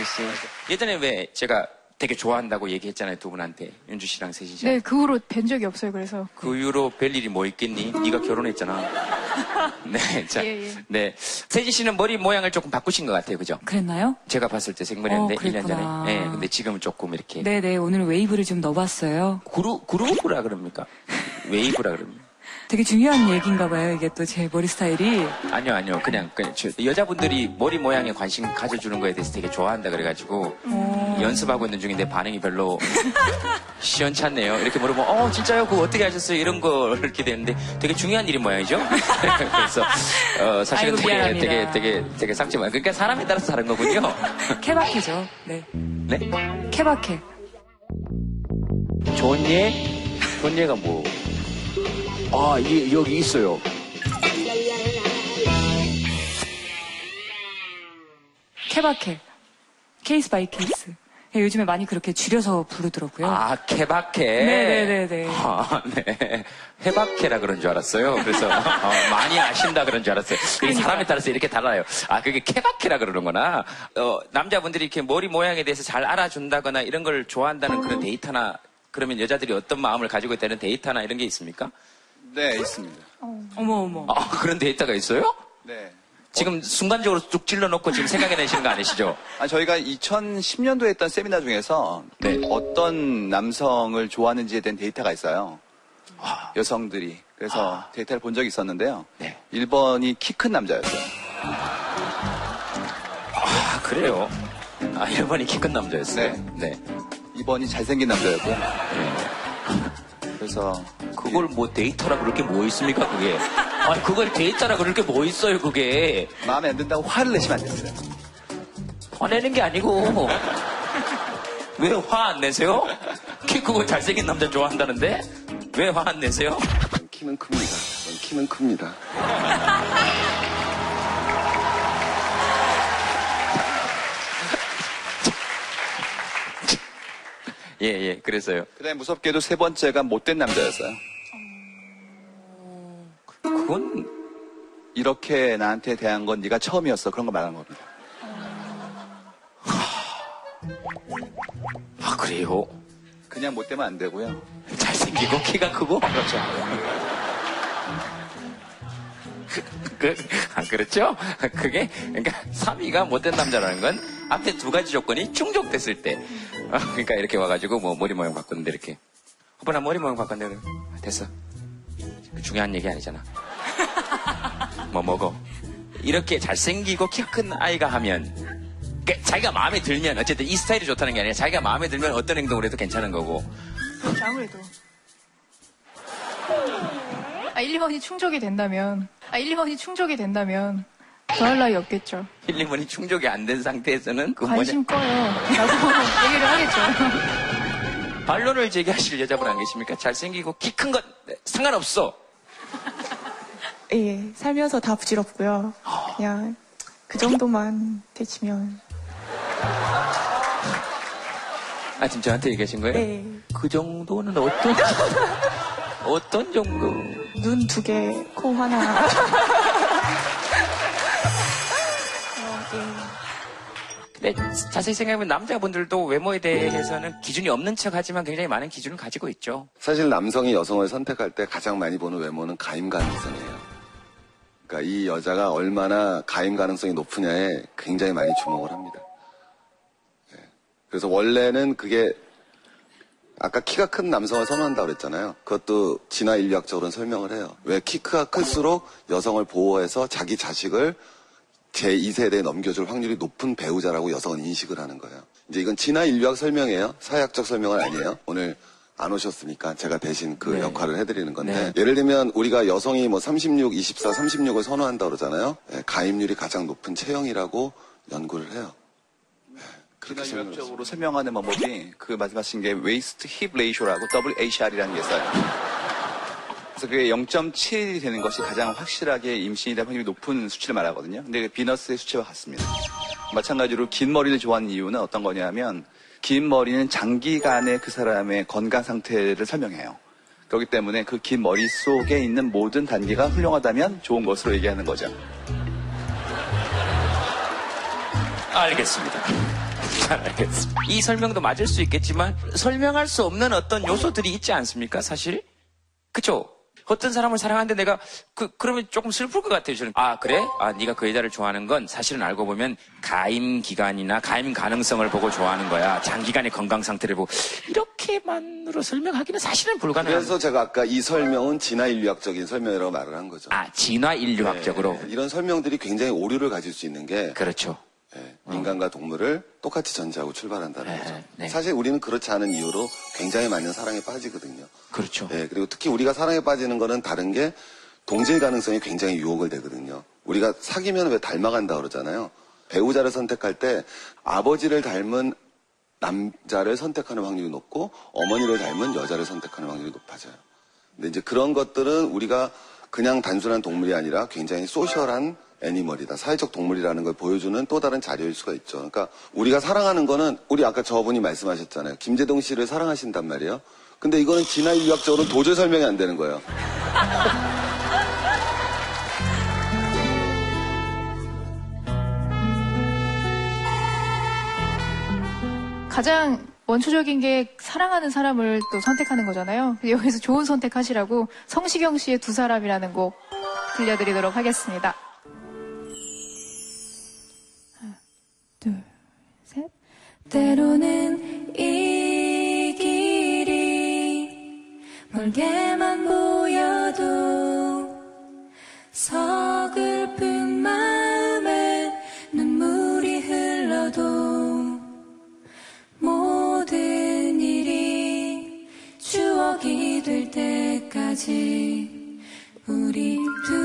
씨. 예전에 왜 제가 되게 좋아한다고 얘기했잖아요 두 분한테 윤주 씨랑 세진 씨.
네, 그 후로 뵌 적이 없어요. 그래서
그 이후로 별 일이 뭐 있겠니? 네가 결혼했잖아. 네, 자,
예, 예.
네. 세진 씨는 머리 모양을 조금 바꾸신 것 같아요, 그죠?
그랬나요?
제가 봤을 때 생머리였는데
어,
1년 전에. 네, 근데 지금은 조금 이렇게
네 네, 오늘 웨이브를 좀 넣어봤어요.
그루 groove라 그럽니까? 웨이브라 그럽니까?
되게 중요한 얘기인가 봐요. 이게 또 제 머리 스타일이.
아니요, 아니요. 그냥, 그냥 저- 여자분들이 머리 모양에 관심 가져주는 거에 대해서 되게 좋아한다 그래가지고 연습하고 있는 중인데 반응이 별로 시원찮네요. 이렇게 물어보면 어 진짜요? 그거 어떻게 하셨어요? 이런 거 이렇게 되는데 되게 중요한 일인 모양이죠. 그래서 어, 사실은
아이고,
되게,
미안합니다.
되게 되게 되게 삭제만. 그러니까 사람에 따라서 다른 거군요.
케바케죠. 네.
네?
케바케.
좋은 예? 좋은 예가 뭐?
아, 예, 여기 있어요.
케바케. case by case. 예, 요즘에 많이 그렇게 줄여서 부르더라고요.
아 케바케.
네네네네.
아, 네. 해바케라 그런 줄 알았어요. 그래서 어, 많이 아신다 그런 줄 알았어요.
그러니까.
사람에 따라서 이렇게 달라요. 아 그게 케바케라 그러는구나. 어, 남자분들이 이렇게 머리 모양에 대해서 잘 알아준다거나 이런 걸 좋아한다는 그런 데이터나 그러면 여자들이 어떤 마음을 가지고 있다는 데이터나 이런 게 있습니까?
네, 있습니다.
어머, 어머.
아, 그런 데이터가 있어요?
네.
지금 순간적으로 뚝 찔러놓고 지금 생각해내시는 거 아니시죠?
아, 저희가 2010년도에 했던 세미나 중에서
네.
어떤 남성을 좋아하는지에 대한 데이터가 있어요.
아.
여성들이. 그래서 데이터를 본 적이 있었는데요.
네.
1번이 키 큰 남자였어요.
아, 그래요? 아, 1번이 키 큰 남자였어요?
네.
네.
2번이 잘생긴 남자였고요. 그래서
그걸 뭐 데이터라 그럴 게 뭐 있습니까, 그게? 아니, 그걸 데이터라 그럴 게 뭐 있어요, 그게?
마음에 안 든다고 화를 내시면 안 됐어요.
화내는 게 아니고. 왜 화 안 내세요? 키 크고 잘생긴 남자 좋아한다는데? 왜 화 안 내세요?
키는 큽니다. 전 키는 큽니다.
예, 예, 그래서요.
그 다음에 무섭게도 세 번째가 못된 남자였어요.
그건
이렇게 나한테 대한 건 네가 처음이었어. 그런 거 말하는 겁니다.
아, 그래요?
그냥 못되면 안 되고요.
잘생기고 키가 크고?
그렇죠.
그, 아, 그렇죠? 그게, 그러니까 3위가 못된 남자라는 건 앞에 두 가지 조건이 충족됐을 때. 어, 그러니까 이렇게 와가지고 뭐 머리 모양 바꿨는데 이렇게. 오빠 나 머리 모양 바꿨는데. 아, 됐어. 그 중요한 얘기 아니잖아. 뭐 먹어. 이렇게 잘생기고 키 큰 아이가 하면 그러니까 자기가 마음에 들면 어쨌든 이 스타일이 좋다는 게 아니라 자기가 마음에 들면 어떤 행동을 해도 괜찮은 거고
그렇죠, 아무래도. 아, 1, 2번이 충족이 된다면, 아, 1, 2번이 충족이 된다면, 더할 나위 없겠죠.
1, 2번이 충족이 안 된 상태에서는 그 뭐냐
관심 꺼요. 라고 얘기를 하겠죠.
반론을 제기하실 여자분 안 계십니까? 잘생기고 키큰건 상관없어.
예, 살면서 다 부질없고요. 그냥 그 정도만 되시면.
아, 지금 저한테 얘기하신 거예요?
네.
그 정도는 어떤, 어떤 정도?
눈 두 개, 코 하나.
근데 자세히 생각해보면 남자분들도 외모에 대해서는 기준이 없는 척 하지만 굉장히 많은 기준을 가지고 있죠.
사실 남성이 여성을 선택할 때 가장 많이 보는 외모는 가임 가능성이에요. 그러니까 이 여자가 얼마나 가임 가능성이 높으냐에 굉장히 많이 주목을 합니다. 예. 그래서 원래는 그게 아까 키가 큰 남성을 선호한다고 그랬잖아요. 그것도 진화 인류학적으로는 설명을 해요. 왜 키가 클수록 여성을 보호해서 자기 자식을 제2세대에 넘겨줄 확률이 높은 배우자라고 여성은 인식을 하는 거예요. 이제 이건 진화 인류학 설명이에요. 사회학적 설명은 아니에요. 오늘 안 오셨으니까 제가 대신 그
네.
역할을 해드리는 건데
네.
예를 들면 우리가 여성이 뭐 36, 24, 36을 선호한다 그러잖아요. 예, 가임률이 가장 높은 체형이라고 연구를 해요.
그렇게 인류학적으로 설명하는 방법이 그 말씀하신 게 waist hip ratio라고 WHR이라는 게 있어요. 그래서 그게 0.7이 되는 것이 가장 확실하게 임신이 될 확률이 높은 수치를 말하거든요. 근데 그 비너스의 수치와 같습니다. 마찬가지로 긴 머리를 좋아하는 이유는 어떤 거냐면 긴 머리는 장기간의 그 사람의 건강 상태를 설명해요. 그렇기 때문에 그 긴 머리 속에 있는 모든 단계가 훌륭하다면 좋은 것으로 얘기하는 거죠.
알겠습니다. 잘 알겠습니다. 이 설명도 맞을 수 있겠지만 설명할 수 없는 어떤 요소들이 있지 않습니까? 사실 그쵸? 어떤 사람을 사랑하는데 내가 그 그러면 조금 슬플 것 같아요. 저는 아 그래? 아 네가 그 여자를 좋아하는 건 사실은 알고 보면 가임 기간이나 가임 가능성을 보고 좋아하는 거야. 장기간의 건강 상태를 보고 이렇게만으로 설명하기는 사실은 불가능한.
그래서 제가 아까 이 설명은 진화 인류학적인 설명이라고 말을 한 거죠.
아 진화 인류학적으로
네, 이런 설명들이 굉장히 오류를 가질 수 있는 게
그렇죠.
예, 인간과 동물을 똑같이 전제하고 출발한다는
네,
거죠. 사실 우리는 그렇지 않은 이유로 굉장히 많은 사랑에 빠지거든요.
그렇죠.
예, 그리고 특히 우리가 사랑에 빠지는 거는 다른 게 동질 가능성이 굉장히 유혹을 되거든요. 우리가 사귀면 왜 닮아간다 그러잖아요. 배우자를 선택할 때 아버지를 닮은 남자를 선택하는 확률이 높고 어머니를 닮은 여자를 선택하는 확률이 높아져요. 근데 이제 그런 것들은 우리가 그냥 단순한 동물이 아니라 굉장히 소셜한 애니멀이다. 사회적 동물이라는 걸 보여주는 또 다른 자료일 수가 있죠. 그러니까 우리가 사랑하는 거는 우리 아까 저분이 말씀하셨잖아요. 김재동 씨를 사랑하신단 말이에요. 근데 이거는 진화 인 류학적으로는 도저히 설명이 안 되는 거예요.
가장 원초적인 게 사랑하는 사람을 또 선택하는 거잖아요. 여기서 좋은 선택하시라고 성시경 씨의 두 사람이라는 곡 들려드리도록 하겠습니다. 둘, 셋.
때로는 이 길이 멀게만 보여도 서글픈 마음에 눈물이 흘러도 모든 일이 추억이 될 때까지 우리 두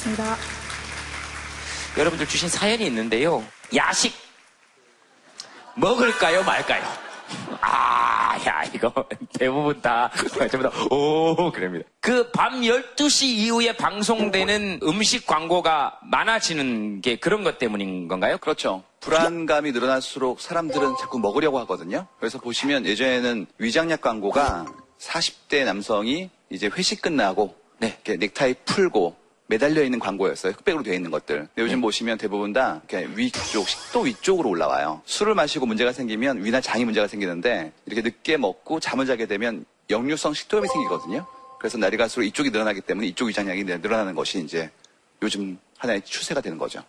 고맙습니다.
여러분들 주신 사연이 있는데요. 야식 먹을까요 말까요? 아, 야 이거 대부분 다 전부 다 오 그럽니다. 그 밤 12시 이후에 방송되는 음식 광고가 많아지는 게 그런 것 때문인 건가요?
그렇죠. 불안감이 늘어날수록 사람들은 자꾸 먹으려고 하거든요. 그래서 보시면 예전에는 위장약 광고가 40대 남성이 이제 회식 끝나고 이렇게 넥타이 풀고 매달려 있는 광고였어요. 흑백으로 되어 있는 것들. 근데 요즘 보시면 대부분 다 이렇게 위쪽, 식도 위쪽으로 올라와요. 술을 마시고 문제가 생기면 위나 장이 문제가 생기는데 이렇게 늦게 먹고 잠을 자게 되면 역류성 식도염이 생기거든요. 그래서 날이 갈수록 이쪽이 늘어나기 때문에 이쪽 위장약이 늘어나는 것이 이제 요즘 하나의 추세가 되는 거죠.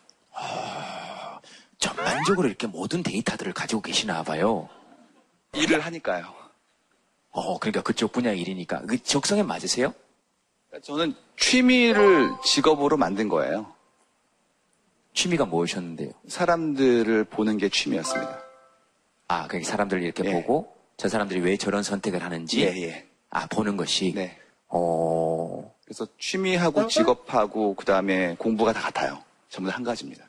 전반적으로 이렇게 모든 데이터들을 가지고 계시나 봐요.
일을 하니까요.
어, 그러니까 그쪽 분야 일이니까. 그 적성에 맞으세요?
저는 취미를 직업으로 만든 거예요.
취미가 무엇이었는데요?
사람들을 보는 게 취미였습니다.
아, 그러니까 사람들을 이렇게 보고 저 사람들이 왜 저런 선택을 하는지
예, 예.
아, 보는 것이
네.
어,
그래서 취미하고 직업하고 그 다음에 공부가 다 같아요. 전부 다 한 가지입니다.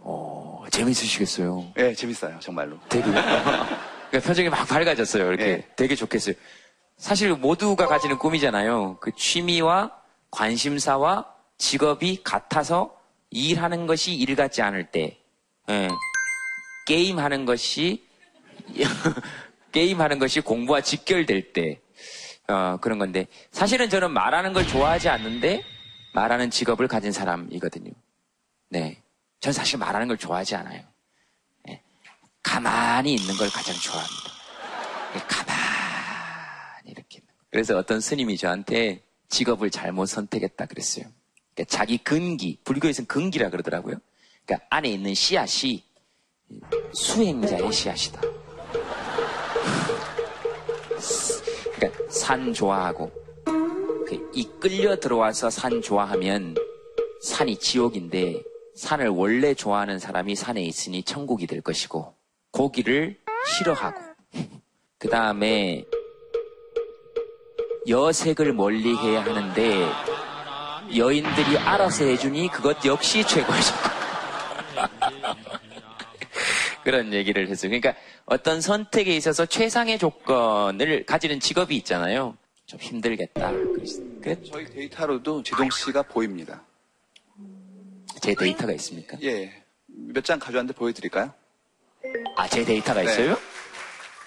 어, 재밌으시겠어요.
예, 재밌어요. 정말로.
되게 그러니까 표정이 막 밝아졌어요. 이렇게
예.
되게 좋겠어요. 사실 모두가 가지는 꿈이잖아요. 그 취미와 관심사와 직업이 같아서 일하는 것이 일 같지 않을 때, 예. 게임 하는 것이 게임 하는 것이 공부와 직결될 때 어, 그런 건데 사실은 저는 말하는 걸 좋아하지 않는데 말하는 직업을 가진 사람이거든요. 네, 전 사실 말하는 걸 좋아하지 않아요. 예. 가만히 있는 걸 가장 좋아합니다. 예, 가만히 이렇게. 있는 거. 그래서 어떤 스님이 저한테 직업을 잘못 선택했다 그랬어요. 그러니까 자기 근기, 불교에서는 근기라 그러더라고요. 그러니까 안에 있는 씨앗이 수행자의 씨앗이다. 그러니까 산 좋아하고 그 이끌려 들어와서 산 좋아하면 산이 지옥인데 산을 원래 좋아하는 사람이 산에 있으니 천국이 될 것이고 고기를 싫어하고 그 다음에 여색을 멀리해야 하는데 여인들이 알아서 해주니 그것 역시 최고죠. 그런 얘기를 했어요. 그러니까 어떤 선택에 있어서 최상의 조건을 가지는 직업이 있잖아요. 좀 힘들겠다. 그래,
저희 데이터로도 제동 씨가 보입니다.
제 데이터가 있습니까?
예. 몇 장 가져왔는데 보여드릴까요?
아, 제 데이터가
네.
있어요?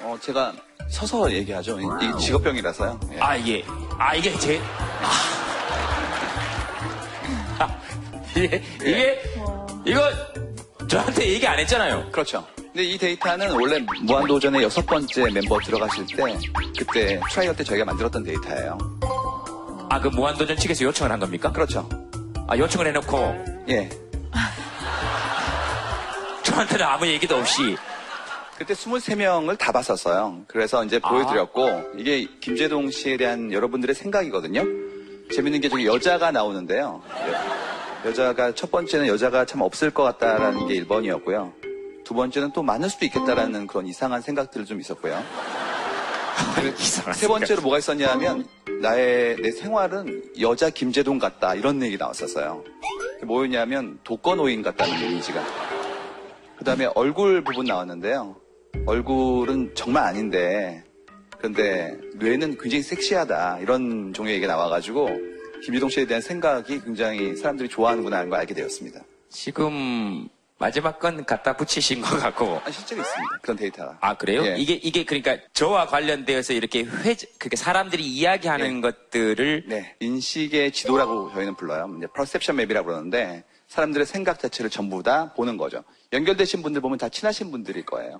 어, 제가 서서 얘기하죠. 이- 이게 직업병이라서요. 예.
아, 예. 아, 이게 제, 이게, 이게, 이거 저한테 얘기 안 했잖아요.
그렇죠. 근데 이 데이터는 원래 무한도전의 여섯 번째 멤버 들어가실 때 그때 trial 때 저희가 만들었던 데이터예요.
아, 그 무한도전 측에서 요청을 한 겁니까?
그렇죠.
아, 요청을 해놓고
예.
저한테는 아무 얘기도 없이
그때 23명을 다 봤었어요. 그래서 이제 보여드렸고, 이게 김제동 씨에 대한 여러분들의 생각이거든요. 재밌는 게 저기 여자가 나오는데요. 여, 자가 첫 번째는 여자가 참 없을 것 같다라는 게 1번이었고요. 두 번째는 또 많을 수도 있겠다라는 그런 이상한 생각들을 좀 있었고요. 세 번째로 뭐가 있었냐 하면, 나의, 내 생활은 여자 김재동 같다. 이런 얘기 나왔었어요. 뭐였냐면, 독거노인 같다는 이미지가. 그 다음에 얼굴 부분 나왔는데요. 얼굴은 정말 아닌데, 그런데 뇌는 굉장히 섹시하다. 이런 종류의 얘기가 나와가지고, 김유동 씨에 대한 생각이 굉장히 사람들이 좋아하는구나 하는 걸 알게 되었습니다.
지금 마지막 건 갖다 붙이신 것 같고.
아, 실제로 있습니다. 그런 데이터가.
아, 그래요?
예.
이게, 이게 그러니까 저와 관련되어서 이렇게 회, 그게 사람들이 이야기하는 것들을
네. 인식의 지도라고 저희는 불러요. 이제 perception map이라고 그러는데, 사람들의 생각 자체를 전부 다 보는 거죠. 연결되신 분들 보면 다 친하신 분들일 거예요.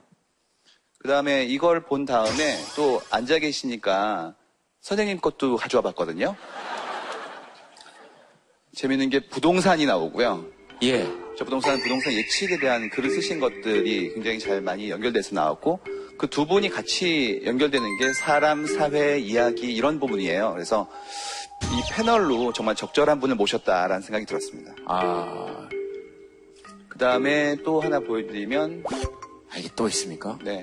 그 다음에 이걸 본 다음에 또 앉아 계시니까 선생님 것도 가져와 봤거든요. 재밌는 게 부동산이 나오고요.
예.
저 부동산 부동산 예측에 대한 글을 쓰신 것들이 굉장히 잘 많이 연결돼서 나왔고 그 두 분이 같이 연결되는 게 사람, 사회, 이야기 이런 부분이에요. 그래서 이 패널로 정말 적절한 분을 모셨다라는 생각이 들었습니다.
아.
그 다음에 또 하나 보여드리면
아, 이게 또 있습니까?
네.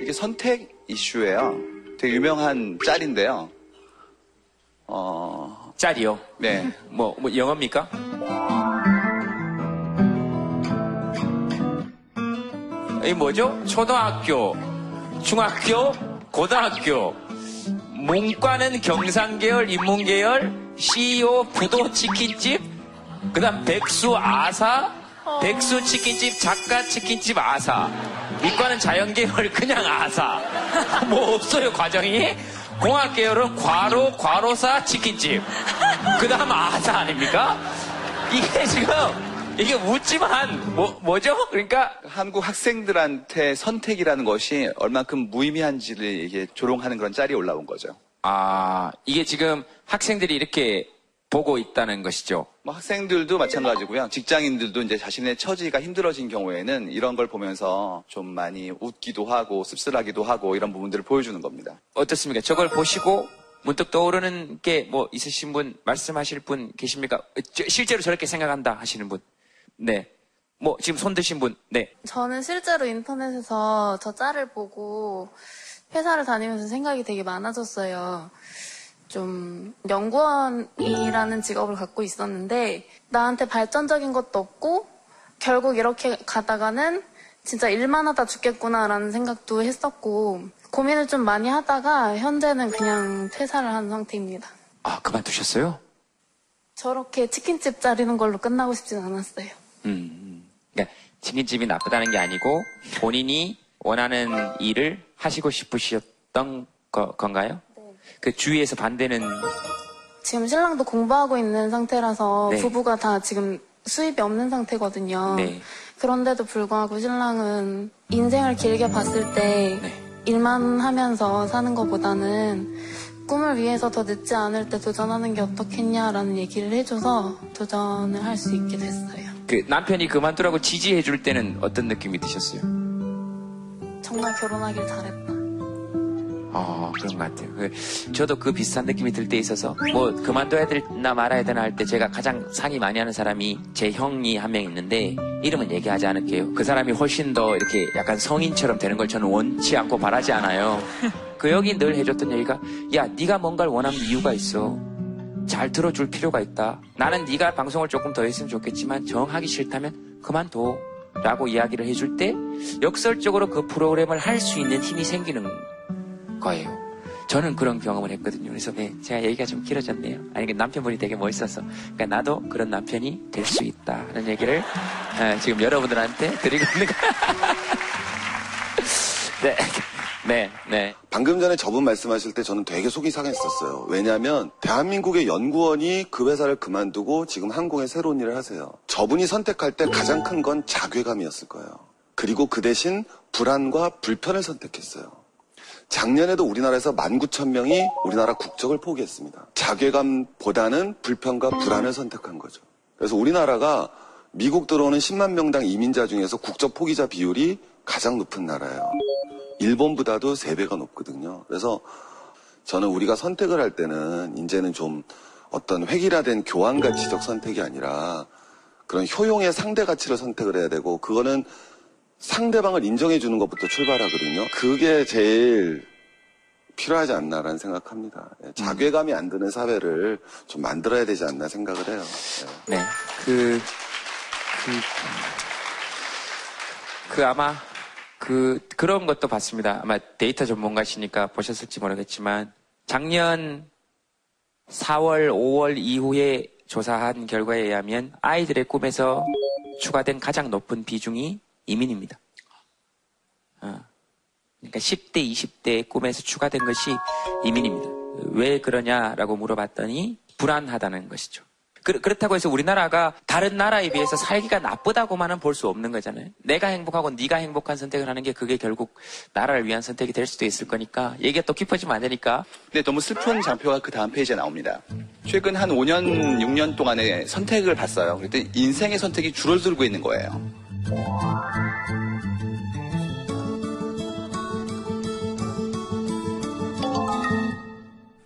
이게 선택 이슈예요. 되게 유명한 짤인데요. 어,
짤이요?
네.
뭐, 뭐 영어입니까? 이 뭐죠? 초등학교, 중학교, 고등학교. 문과는 경상계열, 인문계열, CEO 부도 치킨집, 그 다음 백수 아사, 백수 치킨집, 작가 치킨집 아사. 이과는 자연계열 그냥 아사. 뭐 없어요, 과정이? 공학계열은 과로, 과로사 치킨집. 그 다음 아사 아닙니까? 이게 지금, 이게 묻지만, 뭐, 뭐죠? 그러니까,
한국 학생들한테 선택이라는 것이 얼만큼 무의미한지를 이게 조롱하는 그런 짤이 올라온 거죠.
아, 이게 지금 학생들이 이렇게 보고 있다는 것이죠.
뭐 학생들도 마찬가지고요. 직장인들도 이제 자신의 처지가 힘들어진 경우에는 이런 걸 보면서 좀 많이 웃기도 하고 씁쓸하기도 하고 이런 부분들을 보여주는 겁니다.
어떻습니까? 저걸 보시고 문득 떠오르는 게 뭐 있으신 분, 말씀하실 분 계십니까? 저- 실제로 저렇게 생각한다 하시는 분. 네. 뭐 지금 손 드신 분. 네.
저는 실제로 인터넷에서 저 짤을 보고 회사를 다니면서 생각이 되게 많아졌어요. 좀 연구원이라는 직업을 갖고 있었는데 나한테 발전적인 것도 없고 결국 이렇게 가다가는 진짜 일만 하다 죽겠구나라는 생각도 했었고 고민을 좀 많이 하다가 현재는 그냥 퇴사를 한 상태입니다.
아, 그만두셨어요?
저렇게 치킨집 차리는 걸로 끝나고 싶진 않았어요.
음, 음. 그러니까 치킨집이 나쁘다는 게 아니고 본인이 원하는 일을 하시고 싶으셨던 거- 건가요? 그 주위에서 반대는
지금 신랑도 공부하고 있는 상태라서
네.
부부가 다 지금 수입이 없는 상태거든요.
네.
그런데도 불구하고 신랑은 인생을 길게 봤을 때
네.
일만 하면서 사는 것보다는 꿈을 위해서 더 늦지 않을 때 도전하는 게 어떻겠냐라는 얘기를 해줘서 도전을 할 수 있게 됐어요.
그 남편이 그만두라고 지지해 줄 때는 어떤 느낌이 드셨어요?
정말 결혼하길 잘했다.
어, 그런 것 같아요. 그, 저도 그 비슷한 느낌이 들 때 있어서, 뭐, 그만둬야 되나 말아야 되나 할 때 제가 가장 상의 많이 하는 사람이 제 형이 한 명 있는데, 이름은 얘기하지 않을게요. 그 사람이 훨씬 더 이렇게 약간 성인처럼 되는 걸 저는 원치 않고 바라지 않아요. 그 형이 늘 해줬던 얘기가, 야, 네가 뭔가를 원하는 이유가 있어. 잘 들어줄 필요가 있다. 나는 네가 방송을 조금 더 했으면 좋겠지만, 정하기 싫다면 그만둬. 라고 이야기를 해줄 때, 역설적으로 그 프로그램을 할 수 있는 힘이 생기는 거예요. 저는 그런 경험을 했거든요. 그래서 네, 제가 얘기가 좀 길어졌네요. 아니 그 남편분이 되게 멋있어서 그러니까 나도 그런 남편이 될 수 있다 하는 얘기를 에, 지금 여러분들한테 드리고 있는 거. 네. 네, 네.
방금 전에 저분 말씀하실 때 저는 되게 속이 상했었어요. 왜냐하면 대한민국의 연구원이 그 회사를 그만두고 지금 항공에 새로운 일을 하세요. 저분이 선택할 때 가장 큰 건 자괴감이었을 거예요. 그리고 그 대신 불안과 불편을 선택했어요. 작년에도 우리나라에서 19,000명이 우리나라 국적을 포기했습니다. 자괴감보다는 불편과 불안을 선택한 거죠. 그래서 우리나라가 미국 들어오는 10만 명당 이민자 중에서 국적 포기자 비율이 가장 높은 나라예요. 일본보다도 3배가 높거든요. 그래서 저는 우리가 선택을 할 때는 이제는 좀 어떤 획일화된 교환 가치적 선택이 아니라 그런 효용의 상대 가치를 선택을 해야 되고 그거는 상대방을 인정해 주는 것부터 출발하거든요. 그게 제일 필요하지 않나라는 생각합니다. 예, 자괴감이 안 드는 사회를 좀 만들어야 되지 않나 생각을 해요. 예.
네. 그, 그, 그 아마, 그, 그런 것도 봤습니다. 아마 데이터 전문가시니까 보셨을지 모르겠지만, 작년 4월, 5월 이후에 조사한 결과에 의하면 아이들의 꿈에서 추가된 가장 높은 비중이 이민입니다. 어. 그러니까 10대, 20대의 꿈에서 추가된 것이 이민입니다. 왜 그러냐라고 물어봤더니 불안하다는 것이죠. 그, 그렇다고 해서 우리나라가 다른 나라에 비해서 살기가 나쁘다고만은 볼 수 없는 거잖아요. 내가 행복하고 네가 행복한 선택을 하는 게 그게 결국 나라를 위한 선택이 될 수도 있을 거니까 얘기가 또 깊어지면 안 되니까
근데 너무 슬픈 장표가 그 다음 페이지에 나옵니다. 최근 한 5년, 6년 동안의 선택을 봤어요. 그때 인생의 선택이 줄어들고 있는 거예요.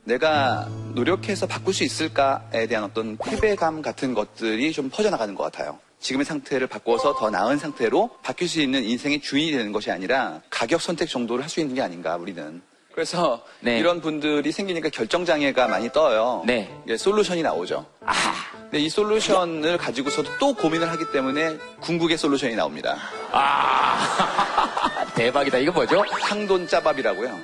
내가 노력해서 바꿀 수 있을까에 대한 어떤 패배감 같은 것들이 좀 퍼져나가는 것 같아요. 지금의 상태를 바꿔서 더 나은 상태로 바뀔 수 있는 인생의 주인이 되는 것이 아니라 가격 선택 정도를 할 수 있는 게 아닌가, 우리는. 그래서 이런 분들이 생기니까 결정장애가 많이 떠요. 이게 솔루션이 나오죠. 근데 이 솔루션을 가지고서도 또 고민을 하기 때문에 궁극의 솔루션이 나옵니다.
대박이다. 이거 뭐죠?
탕돈 짜밥이라고요.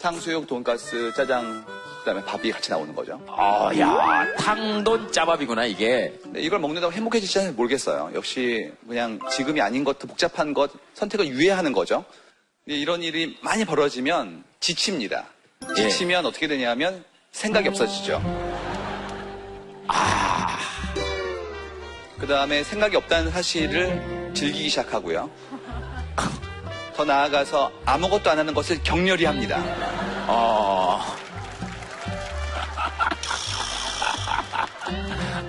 탕수육, 돈가스, 짜장, 그다음에 밥이 같이 나오는 거죠.
아, 야, 탕돈 짜밥이구나, 이게.
네, 이걸 먹는다고 행복해지지 않을지 모르겠어요. 역시 그냥 지금이 아닌 것, 복잡한 것, 선택을 유예하는 거죠. 근데 이런 일이 많이 벌어지면 지칩니다.
예.
지치면 어떻게 되냐면 생각이 없어지죠. 아. 그 다음에 생각이 없다는 사실을 즐기기 시작하고요. 더 나아가서 아무것도 안 하는 것을 격렬히 합니다.
어.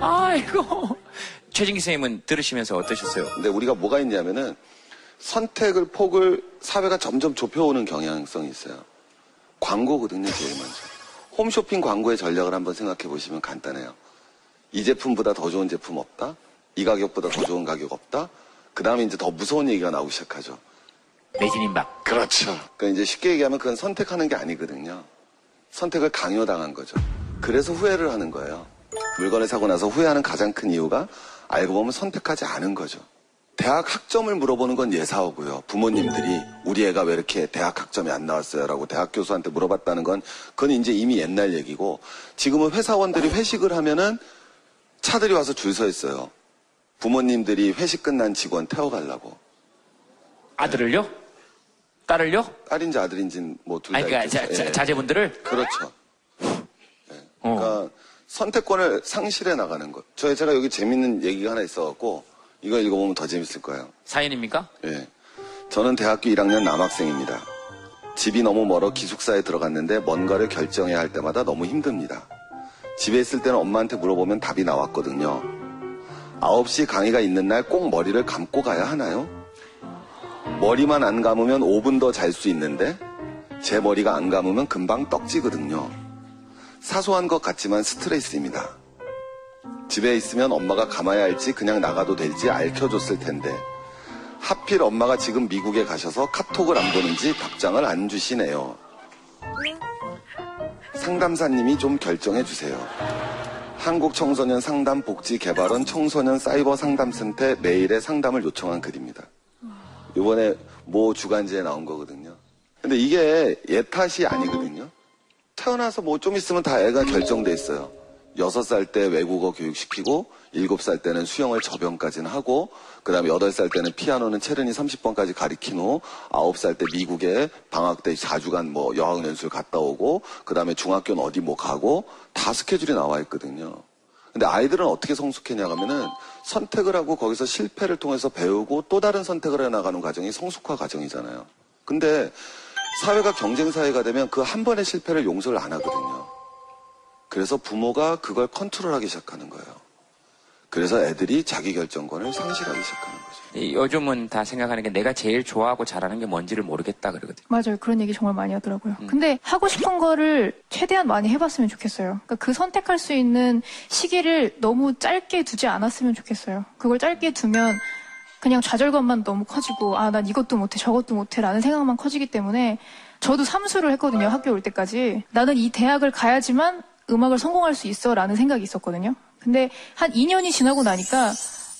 아이고. 최진기 선생님은 들으시면서 어떠셨어요?
근데 우리가 뭐가 있냐면은 선택을 폭을 사회가 점점 좁혀오는 경향성이 있어요. 광고거든요, 제일 먼저. 홈쇼핑 광고의 전략을 한번 생각해 보시면 간단해요. 이 제품보다 더 좋은 제품 없다? 이 가격보다 더 좋은 가격 없다? 그 다음에 이제 더 무서운 얘기가 나오기 시작하죠.
매진임박.
그렇죠. 그러니까 이제 쉽게 얘기하면 그건 선택하는 게 아니거든요. 선택을 강요당한 거죠. 그래서 후회를 하는 거예요. 물건을 사고 나서 후회하는 가장 큰 이유가 알고 보면 선택하지 않은 거죠. 대학 학점을 물어보는 건 예사하고요. 부모님들이 우리 애가 왜 이렇게 대학 학점이 안 나왔어요? 라고 대학 교수한테 물어봤다는 건 그건 이제 이미 옛날 얘기고 지금은 회사원들이 회식을 하면은 차들이 와서 줄 서 있어요. 부모님들이 회식 끝난 직원 태워가려고.
아들을요? 딸을요?
딸인지 아들인지는 뭐둘 다
아니, 그러니까. 자, 자,
예.
자제분들을?
그렇죠. 예. 그러니까 선택권을 상실해 나가는 것. 저 제가 여기 재밌는 얘기가 하나 있어갖고 이거 읽어보면 더 재밌을 거예요.
사연입니까?
예. 저는 대학교 1학년 남학생입니다. 집이 너무 멀어 기숙사에 들어갔는데 뭔가를 결정해야 할 때마다 너무 힘듭니다. 집에 있을 때는 엄마한테 물어보면 답이 나왔거든요. 9시 강의가 있는 날 꼭 머리를 감고 가야 하나요? 머리만 안 감으면 5분 더 잘 수 있는데 제 머리가 안 감으면 금방 떡지거든요. 사소한 것 같지만 스트레스입니다. 집에 있으면 엄마가 감아야 할지 그냥 나가도 될지 알켜줬을 텐데 하필 엄마가 지금 미국에 가셔서 카톡을 안 보는지 답장을 안 주시네요. 상담사님이 좀 결정해 주세요. 한국청소년 상담 복지 개발원 청소년 사이버 상담센터 메일에 상담을 요청한 글입니다. 이번에 모 주간지에 나온 거거든요. 근데 이게 얘 탓이 아니거든요. 태어나서 뭐 좀 있으면 다 애가 결정돼 있어요. 여섯 살때 외국어 교육시키고 일곱 살 때는 수영을 저변까지는 하고 그다음에 여덟 살 때는 피아노는 체르니 30번까지 가리킨 후 아홉 살 때 미국에 방학 때 4주간 뭐 여학 연수를 갔다 오고 그다음에 중학교는 어디 뭐 가고 다 스케줄이 나와 있거든요. 근데 아이들은 어떻게 성숙했냐 하면은 선택을 하고 거기서 실패를 통해서 배우고 또 다른 선택을 해 나가는 과정이 성숙화 과정이잖아요. 근데 사회가 경쟁 사회가 되면 그 한 번의 실패를 용서를 안 하거든요. 그래서 부모가 그걸 컨트롤하기 시작하는 거예요. 그래서 애들이 자기 결정권을 상실하기 시작하는 거죠.
이- 요즘은 다 생각하는 게 내가 제일 좋아하고 잘하는 게 뭔지를 모르겠다 그러거든요.
맞아요. 그런 얘기 정말 많이 하더라고요. 근데 하고 싶은 거를 최대한 많이 해봤으면 좋겠어요. 그러니까 그 선택할 수 있는 시기를 너무 짧게 두지 않았으면 좋겠어요. 그걸 짧게 두면 그냥 좌절감만 너무 커지고 아 난 이것도 못해 저것도 못해라는 생각만 커지기 때문에 저도 삼수를 했거든요. 학교 올 때까지 나는 이 대학을 가야지만 음악을 성공할 수 있어라는 생각이 있었거든요. 근데 한 2년이 지나고 나니까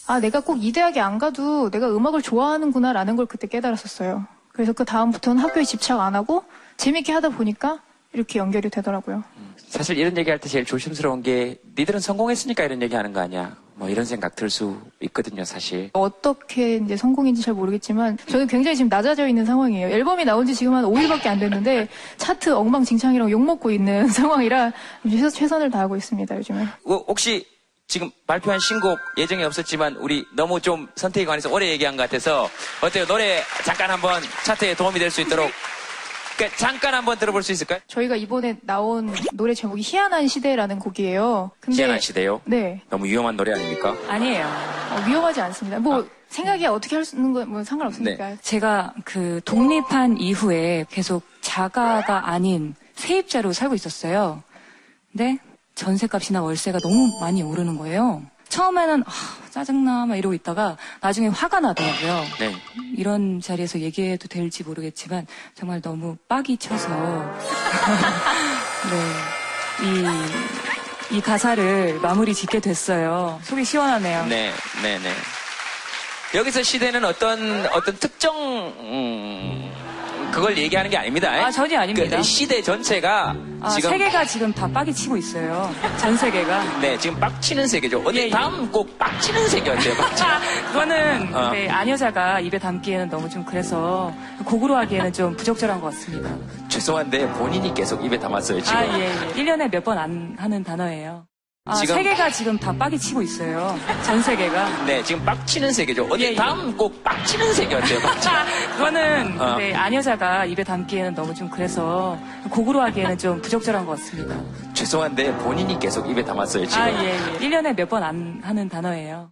아, 내가 꼭 이 대학에 안 가도 내가 음악을 좋아하는구나라는 걸 그때 깨달았었어요. 그래서 그 다음부터는 학교에 집착 안 하고 재밌게 하다 보니까 이렇게 연결이 되더라고요.
사실 이런 얘기할 때 제일 조심스러운 게 니들은 성공했으니까 이런 얘기 하는 거 아니야. 뭐 이런 생각 들 수 있거든요, 사실.
어떻게 이제 성공인지 잘 모르겠지만 저는 굉장히 지금 낮아져 있는 상황이에요. 앨범이 나온 지 지금 한 5일밖에 안 됐는데 차트 엉망진창이랑 욕먹고 있는 상황이라 최- 최선을 다하고 있습니다, 요즘에.
어, 혹시 지금 발표한 신곡 예정이 없었지만 우리 너무 좀 선택에 관해서 오래 얘기한 것 같아서 어때요? 노래 잠깐 한번 차트에 도움이 될 수 있도록 그러니까 잠깐 한번 들어볼 수 있을까요?
저희가 이번에 나온 노래 제목이 희한한 시대라는 곡이에요. 근데
희한한 시대요.
네.
너무 위험한 노래 아닙니까?
아니에요.
어, 위험하지 않습니다. 뭐 생각이 어떻게 할 수 있는 건 뭐 상관없으니까.
네.
제가 그 독립한 이후에 계속 자가가 아닌 세입자로 살고 있었어요. 근데 전세값이나 월세가 너무 많이 오르는 거예요. 처음에는 아, 짜증나 막 이러고 있다가 나중에 화가 나더라고요.
네.
이런 자리에서 얘기해도 될지 모르겠지만 정말 너무 빡이 쳐서 네. 이, 이 가사를 마무리 짓게 됐어요. 속이 시원하네요.
네, 네, 네. 여기서 시대는 어떤 어떤 특정 음, 그걸 얘기하는 게 아닙니다.
아, 전혀 아닙니다.
그 시대 전체가
아,
지금
세계가 지금 다 빡이 치고 있어요. 전 세계가.
네, 지금 빡치는 세계죠.
예,
어디 다음 꼭 빡치는 세계 어때요? 빡치.
그거는
어.
네, 아녀자가 입에 담기에는 너무 좀 그래서 곡으로 하기에는 좀 부적절한 것 같습니다.
죄송한데 본인이 계속 입에 담았어요 지금.
아, 예, 예. 1년에 몇 번 안 하는 단어예요. 아,
지금-
세계가 지금 다 빡이 치고 있어요. 전 세계가.
네, 지금 빡치는 세계죠. 어디
예, 예.
다음 꼭 빡치는 세계 어때요? 빡치.
그거는
어.
네, 아녀자가 입에 담기에는 너무 좀 그래서 곡으로 하기에는 좀 부적절한 것 같습니다.
죄송한데 본인이 계속 입에 담았어요 지금.
아, 예, 예. 1년에 몇 번 안 하는 단어예요.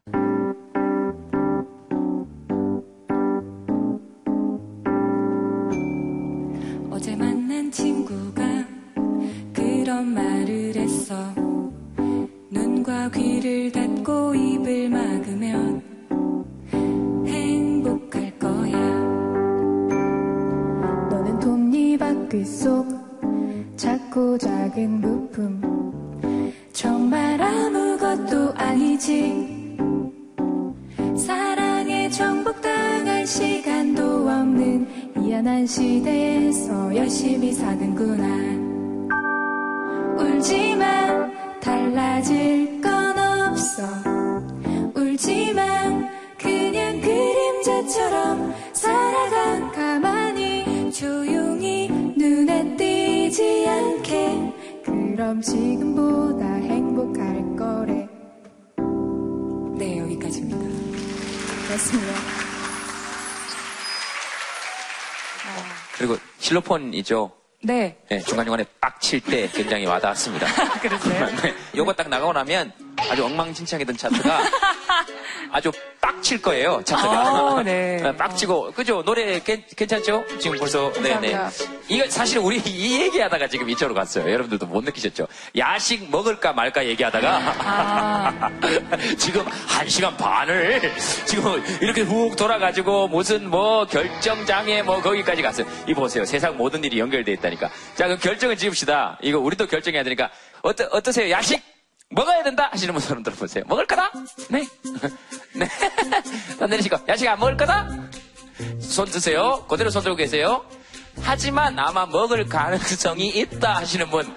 실로폰이죠.
네.
네, 중간중간에 빡칠 때 굉장히 와닿았습니다.
그러세요?
네, 요거 딱 나가고 나면 아주 엉망진창이던 차트가 아주 빡칠 거예요, 차트가.
어, 네.
빡치고, 그죠? 노래 괜, 괜찮죠? 지금 벌써, 네네.
감사합니다.
이거 사실 우리 이 얘기하다가 지금 이쪽으로 갔어요. 여러분들도 못 느끼셨죠? 야식 먹을까 말까 얘기하다가
아.
지금 한 시간 반을 지금 이렇게 훅 돌아가지고 무슨 뭐 결정장애 뭐 거기까지 갔어요. 이 보세요. 세상 모든 일이 연결돼 있다니까. 자, 그럼 결정을 지읍시다. 이거 우리도 결정해야 되니까. 어떠, 어떠세요? 야식? 먹어야 된다? 하시는 분손 들어보세요. 먹을 거다? 네. 네. 손 내리시고. 야식 안 먹을 거다? 손 드세요. 그대로 손 들고 계세요. 하지만 아마 먹을 가능성이 있다 하시는 분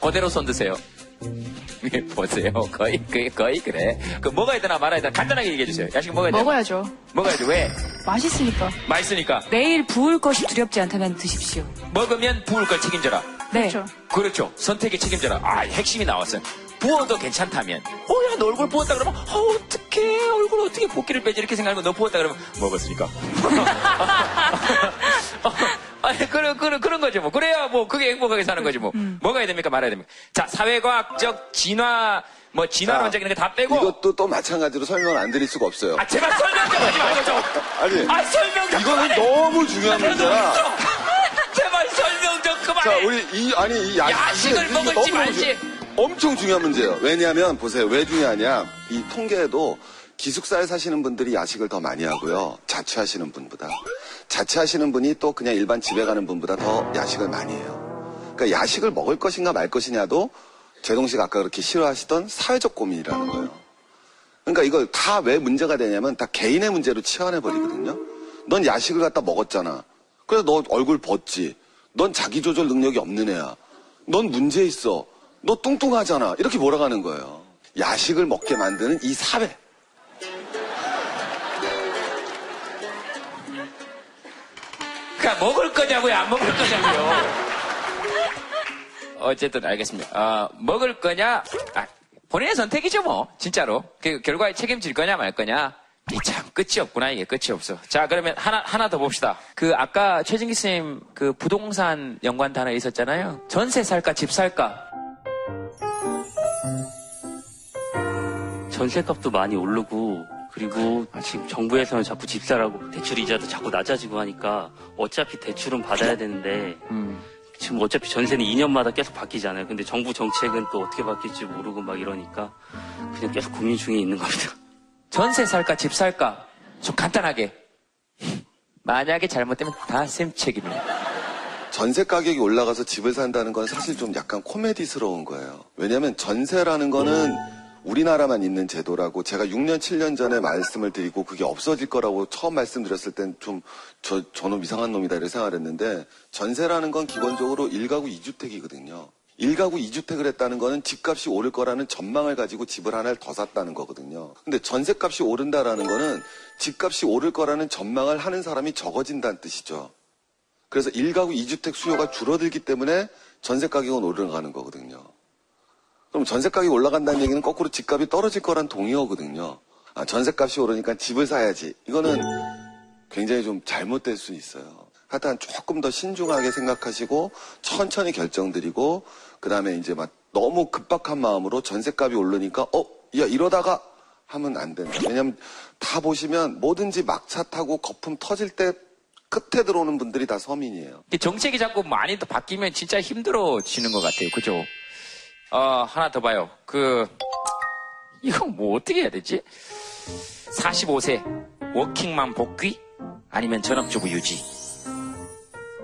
그대로 손 드세요. 보세요. 거의, 거의, 거의 그래. 그 먹어야 되나 말아야 되나 간단하게 얘기해 주세요. 야식 먹어야 돼.
먹어야죠.
먹어야죠. 왜?
맛있으니까.
맛있으니까.
내일 부을 것이 두렵지 않다면 드십시오.
먹으면 부을 걸 책임져라.
네.
그렇죠.
그렇죠. 선택의 책임져라. 아, 핵심이 나왔어요. 부어도 괜찮다면. 어, 야, 너 얼굴 부었다 그러면, 어, 어떡해. 얼굴 어떻게 붓기를 빼지? 이렇게 생각하고 너 부었다 그러면, 먹었으니까. 어, 아니, 그런, 그런, 그런 거죠. 뭐. 그래야 뭐, 그게 행복하게 사는 거지 뭐. 먹어야 됩니까? 말아야 됩니까? 자, 사회과학적 진화, 뭐, 진화論적인 거다 빼고.
이것도 또 마찬가지로 설명을 안 드릴 수가 없어요.
아, 제발 설명 좀 하지 말고 좀.
아니,
아, 설명 좀
이거는
그만해.
너무 중요한 문제야.
제발 설명 좀 그만해.
자, 우리 이 아니 이 야식,
야식을 먹을지 말지.
엄청 중요한 문제예요. 왜냐하면 보세요. 왜 중요하냐? 이 통계에도 기숙사에 사시는 분들이 야식을 더 많이 하고요. 자취하시는 분보다. 자취하시는 분이 또 그냥 일반 집에 가는 분보다 더 야식을 많이 해요. 그러니까 야식을 먹을 것인가 말 것이냐도 제동 씨가 아까 그렇게 싫어하시던 사회적 고민이라는 거예요. 그러니까 이걸 다 왜 문제가 되냐면 다 개인의 문제로 치환해 버리거든요. 넌 야식을 갖다 먹었잖아. 그래서 너 얼굴 벗지. 넌 자기 조절 능력이 없는 애야. 넌 문제 있어. 너 뚱뚱하잖아. 이렇게 몰아가는 거예요. 야식을 먹게 만드는 이 사회.
그러니까 먹을 거냐고요, 안 먹을 거냐고요. 어쨌든 알겠습니다. 어, 먹을 거냐, 아, 본인의 선택이죠, 뭐. 진짜로. 그 결과에 책임질 거냐, 말 거냐. 이 참 끝이 없구나, 이게 끝이 없어. 자, 그러면 하나, 하나 더 봅시다. 그 아까 최진기 선생님 그 부동산 연관 단어에 있었잖아요. 전세 살까, 집 살까.
전세값도 많이 오르고 그리고 지금 정부에서는 자꾸 집사라고 대출 이자도 자꾸 낮아지고 하니까 어차피 대출은 받아야 되는데 지금 어차피 전세는 2년마다 계속 바뀌잖아요. 근데 정부 정책은 또 어떻게 바뀔지 모르고 막 이러니까 그냥 계속 고민 중에 있는 겁니다.
전세 살까, 집 살까. 좀 간단하게. 만약에 잘못되면 다 쌤 책임이에요.
전세 가격이 올라가서 집을 산다는 건 사실 좀 약간 코미디스러운 거예요. 왜냐하면 전세라는 거는 우리나라만 있는 제도라고 제가 6년, 7년 전에 말씀을 드리고 그게 없어질 거라고 처음 말씀드렸을 땐 좀 저, 저놈 이상한 놈이다 이렇게 생각을 했는데 전세라는 건 기본적으로 1가구 2주택이거든요. 1가구 2주택을 했다는 거는 집값이 오를 거라는 전망을 가지고 집을 하나를 더 샀다는 거거든요. 근데 전세값이 오른다라는 거는 집값이 오를 거라는 전망을 하는 사람이 적어진다는 뜻이죠. 그래서 1가구 2주택 수요가 줄어들기 때문에 전세 가격은 올라가는 거거든요. 그럼 전세 가격이 올라간다는 얘기는 거꾸로 집값이 떨어질 거란 동의어거든요. 아, 전세값이 오르니까 집을 사야지. 이거는 굉장히 좀 잘못될 수 있어요. 하여튼 조금 더 신중하게 생각하시고 천천히 결정드리고 그다음에 이제 막 너무 급박한 마음으로 전세값이 오르니까 어, 야 이러다가 하면 안 된다. 왜냐면 다 보시면 뭐든지 막차 타고 거품 터질 때 끝에 들어오는 분들이 다 서민이에요.
이 정책이 자꾸 많이 더 바뀌면 진짜 힘들어지는 것 같아요. 그죠? 어, 하나 더 봐요. 그, 이거 뭐 어떻게 해야 되지? 45세, 워킹맘 복귀? 아니면 전업주부 유지?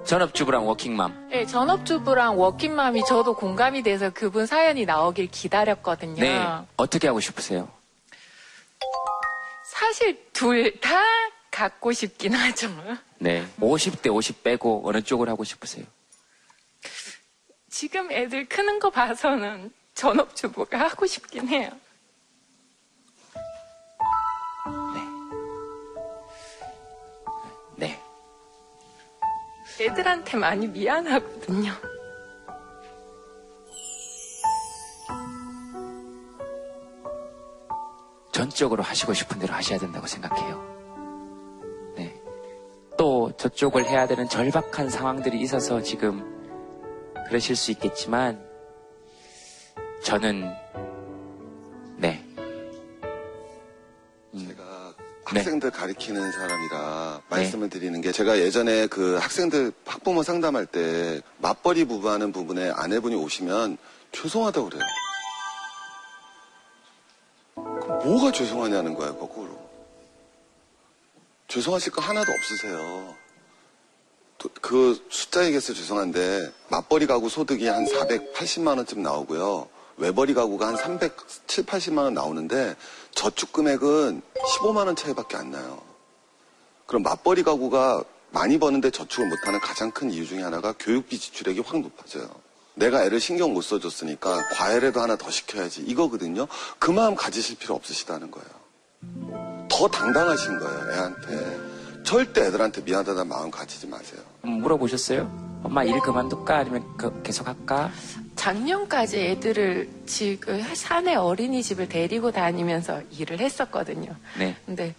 전업주부랑 워킹맘.
네, 전업주부랑 워킹맘이 저도 공감이 돼서 그분 사연이 나오길 기다렸거든요.
네. 어떻게 하고 싶으세요?
사실 둘 다 갖고 싶긴 하죠.
네. 50대 50 빼고 어느 쪽을 하고 싶으세요?
지금 애들 크는 거 봐서는 전업주부가 하고 싶긴 해요.
네.
애들한테 많이 미안하거든요.
전적으로 하시고 싶은 대로 하셔야 된다고 생각해요. 네. 또 저쪽을 해야 되는 절박한 상황들이 있어서 지금 그러실 수 있겠지만 저는 네.
제가 학생들 가리키는 사람이라 말씀을 드리는 게 제가 예전에 그 학생들 학부모 상담할 때 맞벌이 부부하는 부분에 아내분이 오시면 죄송하다고 그래요. 그럼 뭐가 죄송하냐는 거예요, 거꾸로. 죄송하실 거 하나도 없으세요. 또그 숫자 얘기해서 죄송한데 맞벌이 가구 소득이 한 480만 원쯤 나오고요. 외벌이 가구가 한 370, 80만 원 나오는데 저축 금액은 15만 원 차이밖에 안 나요. 그럼 맞벌이 가구가 많이 버는데 저축을 못하는 가장 큰 이유 중에 하나가 교육비 지출액이 확 높아져요. 내가 애를 신경 못 써줬으니까 과외라도 하나 더 시켜야지 이거거든요. 그 마음 가지실 필요 없으시다는 거예요. 더 당당하신 거예요, 애한테. 절대 애들한테 미안하다는 마음 가지지 마세요.
음, 물어보셨어요? 엄마 일 그만둘까? 아니면 그- 계속 할까?
작년까지 애들을 지금 산에 어린이집을 데리고 다니면서 일을 했었거든요.
네.
근데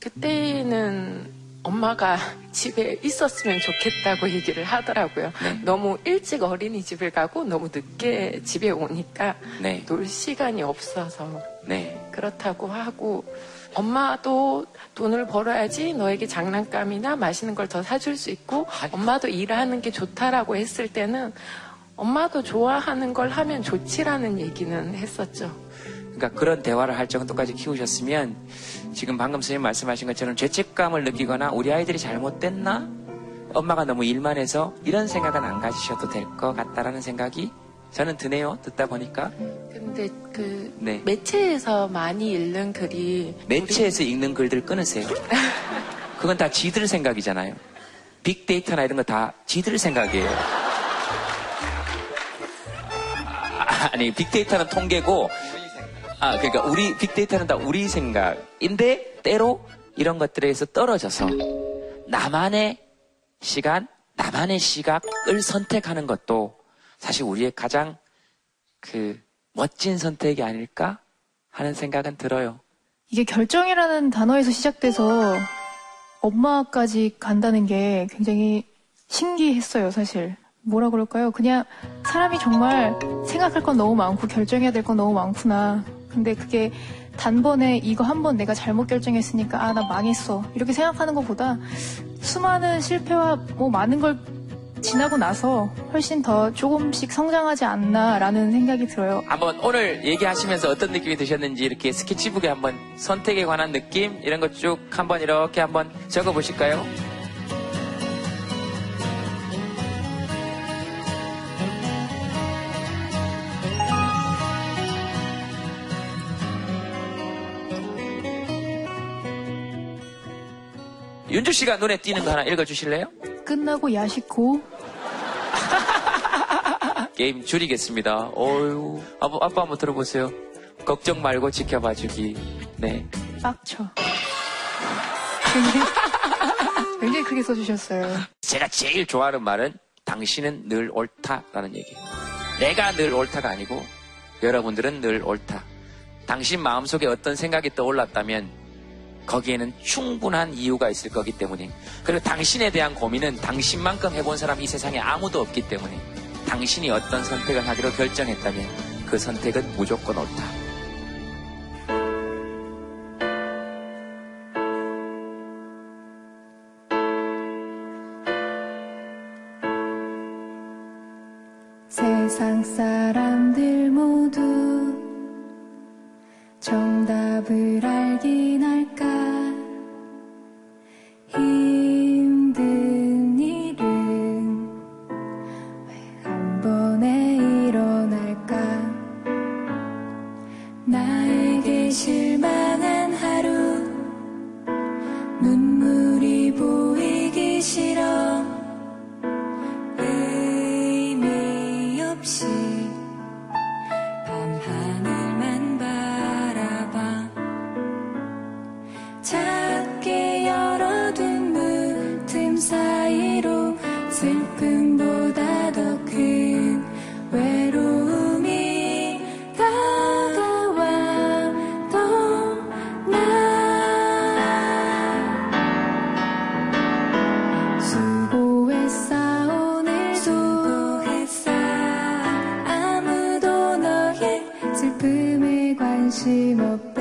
그때는 엄마가 집에 있었으면 좋겠다고 얘기를 하더라고요.
네.
너무 일찍 어린이집을 가고 너무 늦게 집에 오니까
네.
놀 시간이 없어서
네.
그렇다고 하고 엄마도 돈을 벌어야지 너에게 장난감이나 맛있는 걸 더 사줄 수 있고 엄마도 일하는 게 좋다라고 했을 때는 엄마도 좋아하는 걸 하면 좋지라는 얘기는 했었죠.
그러니까 그런 대화를 할 정도까지 키우셨으면 지금 방금 선생님 말씀하신 것처럼 죄책감을 느끼거나 우리 아이들이 잘못됐나? 엄마가 너무 일만 해서 이런 생각은 안 가지셔도 될 것 같다라는 생각이 저는 드네요. 듣다 보니까.
근데 그
네.
매체에서 많이 읽는 글이
매체에서 읽는 글들 끊으세요. 그건 다 지들 생각이잖아요. 빅데이터나 이런 거 다 지들 생각이에요. 아, 아니, 빅데이터는 통계고, 아, 그러니까 우리, 빅데이터는 다 우리 생각인데, 때로 이런 것들에서 떨어져서 나만의 시간, 나만의 시각을 선택하는 것도 사실 우리의 가장 그 멋진 선택이 아닐까 하는 생각은 들어요.
이게 결정이라는 단어에서 시작돼서 엄마까지 간다는 게 굉장히 신기했어요, 사실. 뭐라 그럴까요? 그냥 사람이 정말 생각할 건 너무 많고 결정해야 될 건 너무 많구나. 근데 그게 단번에 이거 한 번 내가 잘못 결정했으니까 아, 나 망했어. 이렇게 생각하는 것보다 수많은 실패와 뭐 많은 걸 지나고 나서 훨씬 더 조금씩 성장하지 않나라는 생각이 들어요.
한번 오늘 얘기하시면서 어떤 느낌이 드셨는지 이렇게 스케치북에 한번 선택에 관한 느낌 이런 것 쭉 한번 이렇게 한번 적어 보실까요? 윤주 씨가 눈에 띄는 거 하나 읽어 주실래요?
끝나고 야식고
게임 줄이겠습니다. 어유 아빠, 아빠 한번 들어보세요. 걱정 말고 지켜봐 주기. 네.
빡쳐. 굉장히, 굉장히 크게 써주셨어요.
제가 제일 좋아하는 말은 당신은 늘 옳다라는 얘기예요. 내가 늘 옳다가 아니고 여러분들은 늘 옳다. 당신 마음속에 어떤 생각이 떠올랐다면 거기에는 충분한 이유가 있을 거기 때문에 그리고 당신에 대한 고민은 당신만큼 해본 사람이 이 세상에 아무도 없기 때문에 당신이 어떤 선택을 하기로 결정했다면 그 선택은 무조건 옳다.
관심 없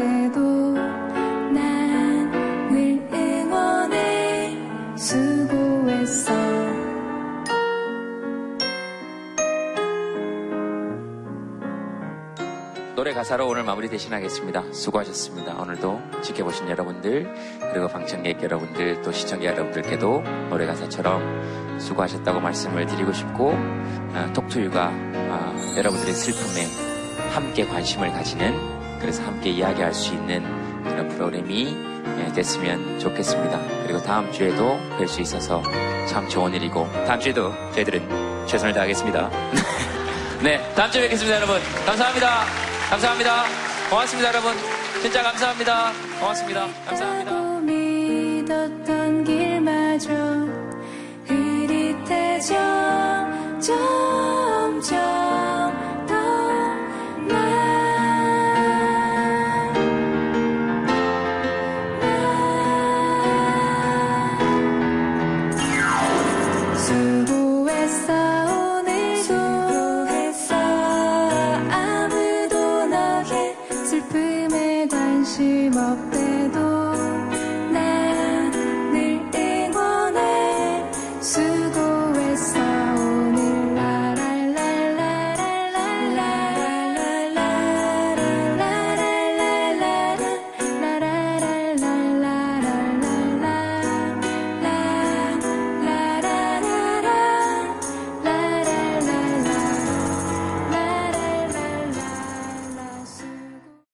가사로 오늘 마무리 대신하겠습니다. 수고하셨습니다. 오늘도 지켜보신 여러분들, 그리고 방청객 여러분들, 또 시청자 여러분들께도 노래 가사처럼 수고하셨다고 말씀을 드리고 싶고, 아, 톡투유가 아, 여러분들의 슬픔에 함께 관심을 가지는, 그래서 함께 이야기할 수 있는 그런 프로그램이 예, 됐으면 좋겠습니다. 그리고 다음 주에도 뵐 수 있어서 참 좋은 일이고, 다음 주에도 저희들은 최선을 다하겠습니다.
네, 다음 주에 뵙겠습니다, 여러분. 감사합니다. 감사합니다. 고맙습니다, 여러분. 진짜 감사합니다. 고맙습니다. 감사합니다.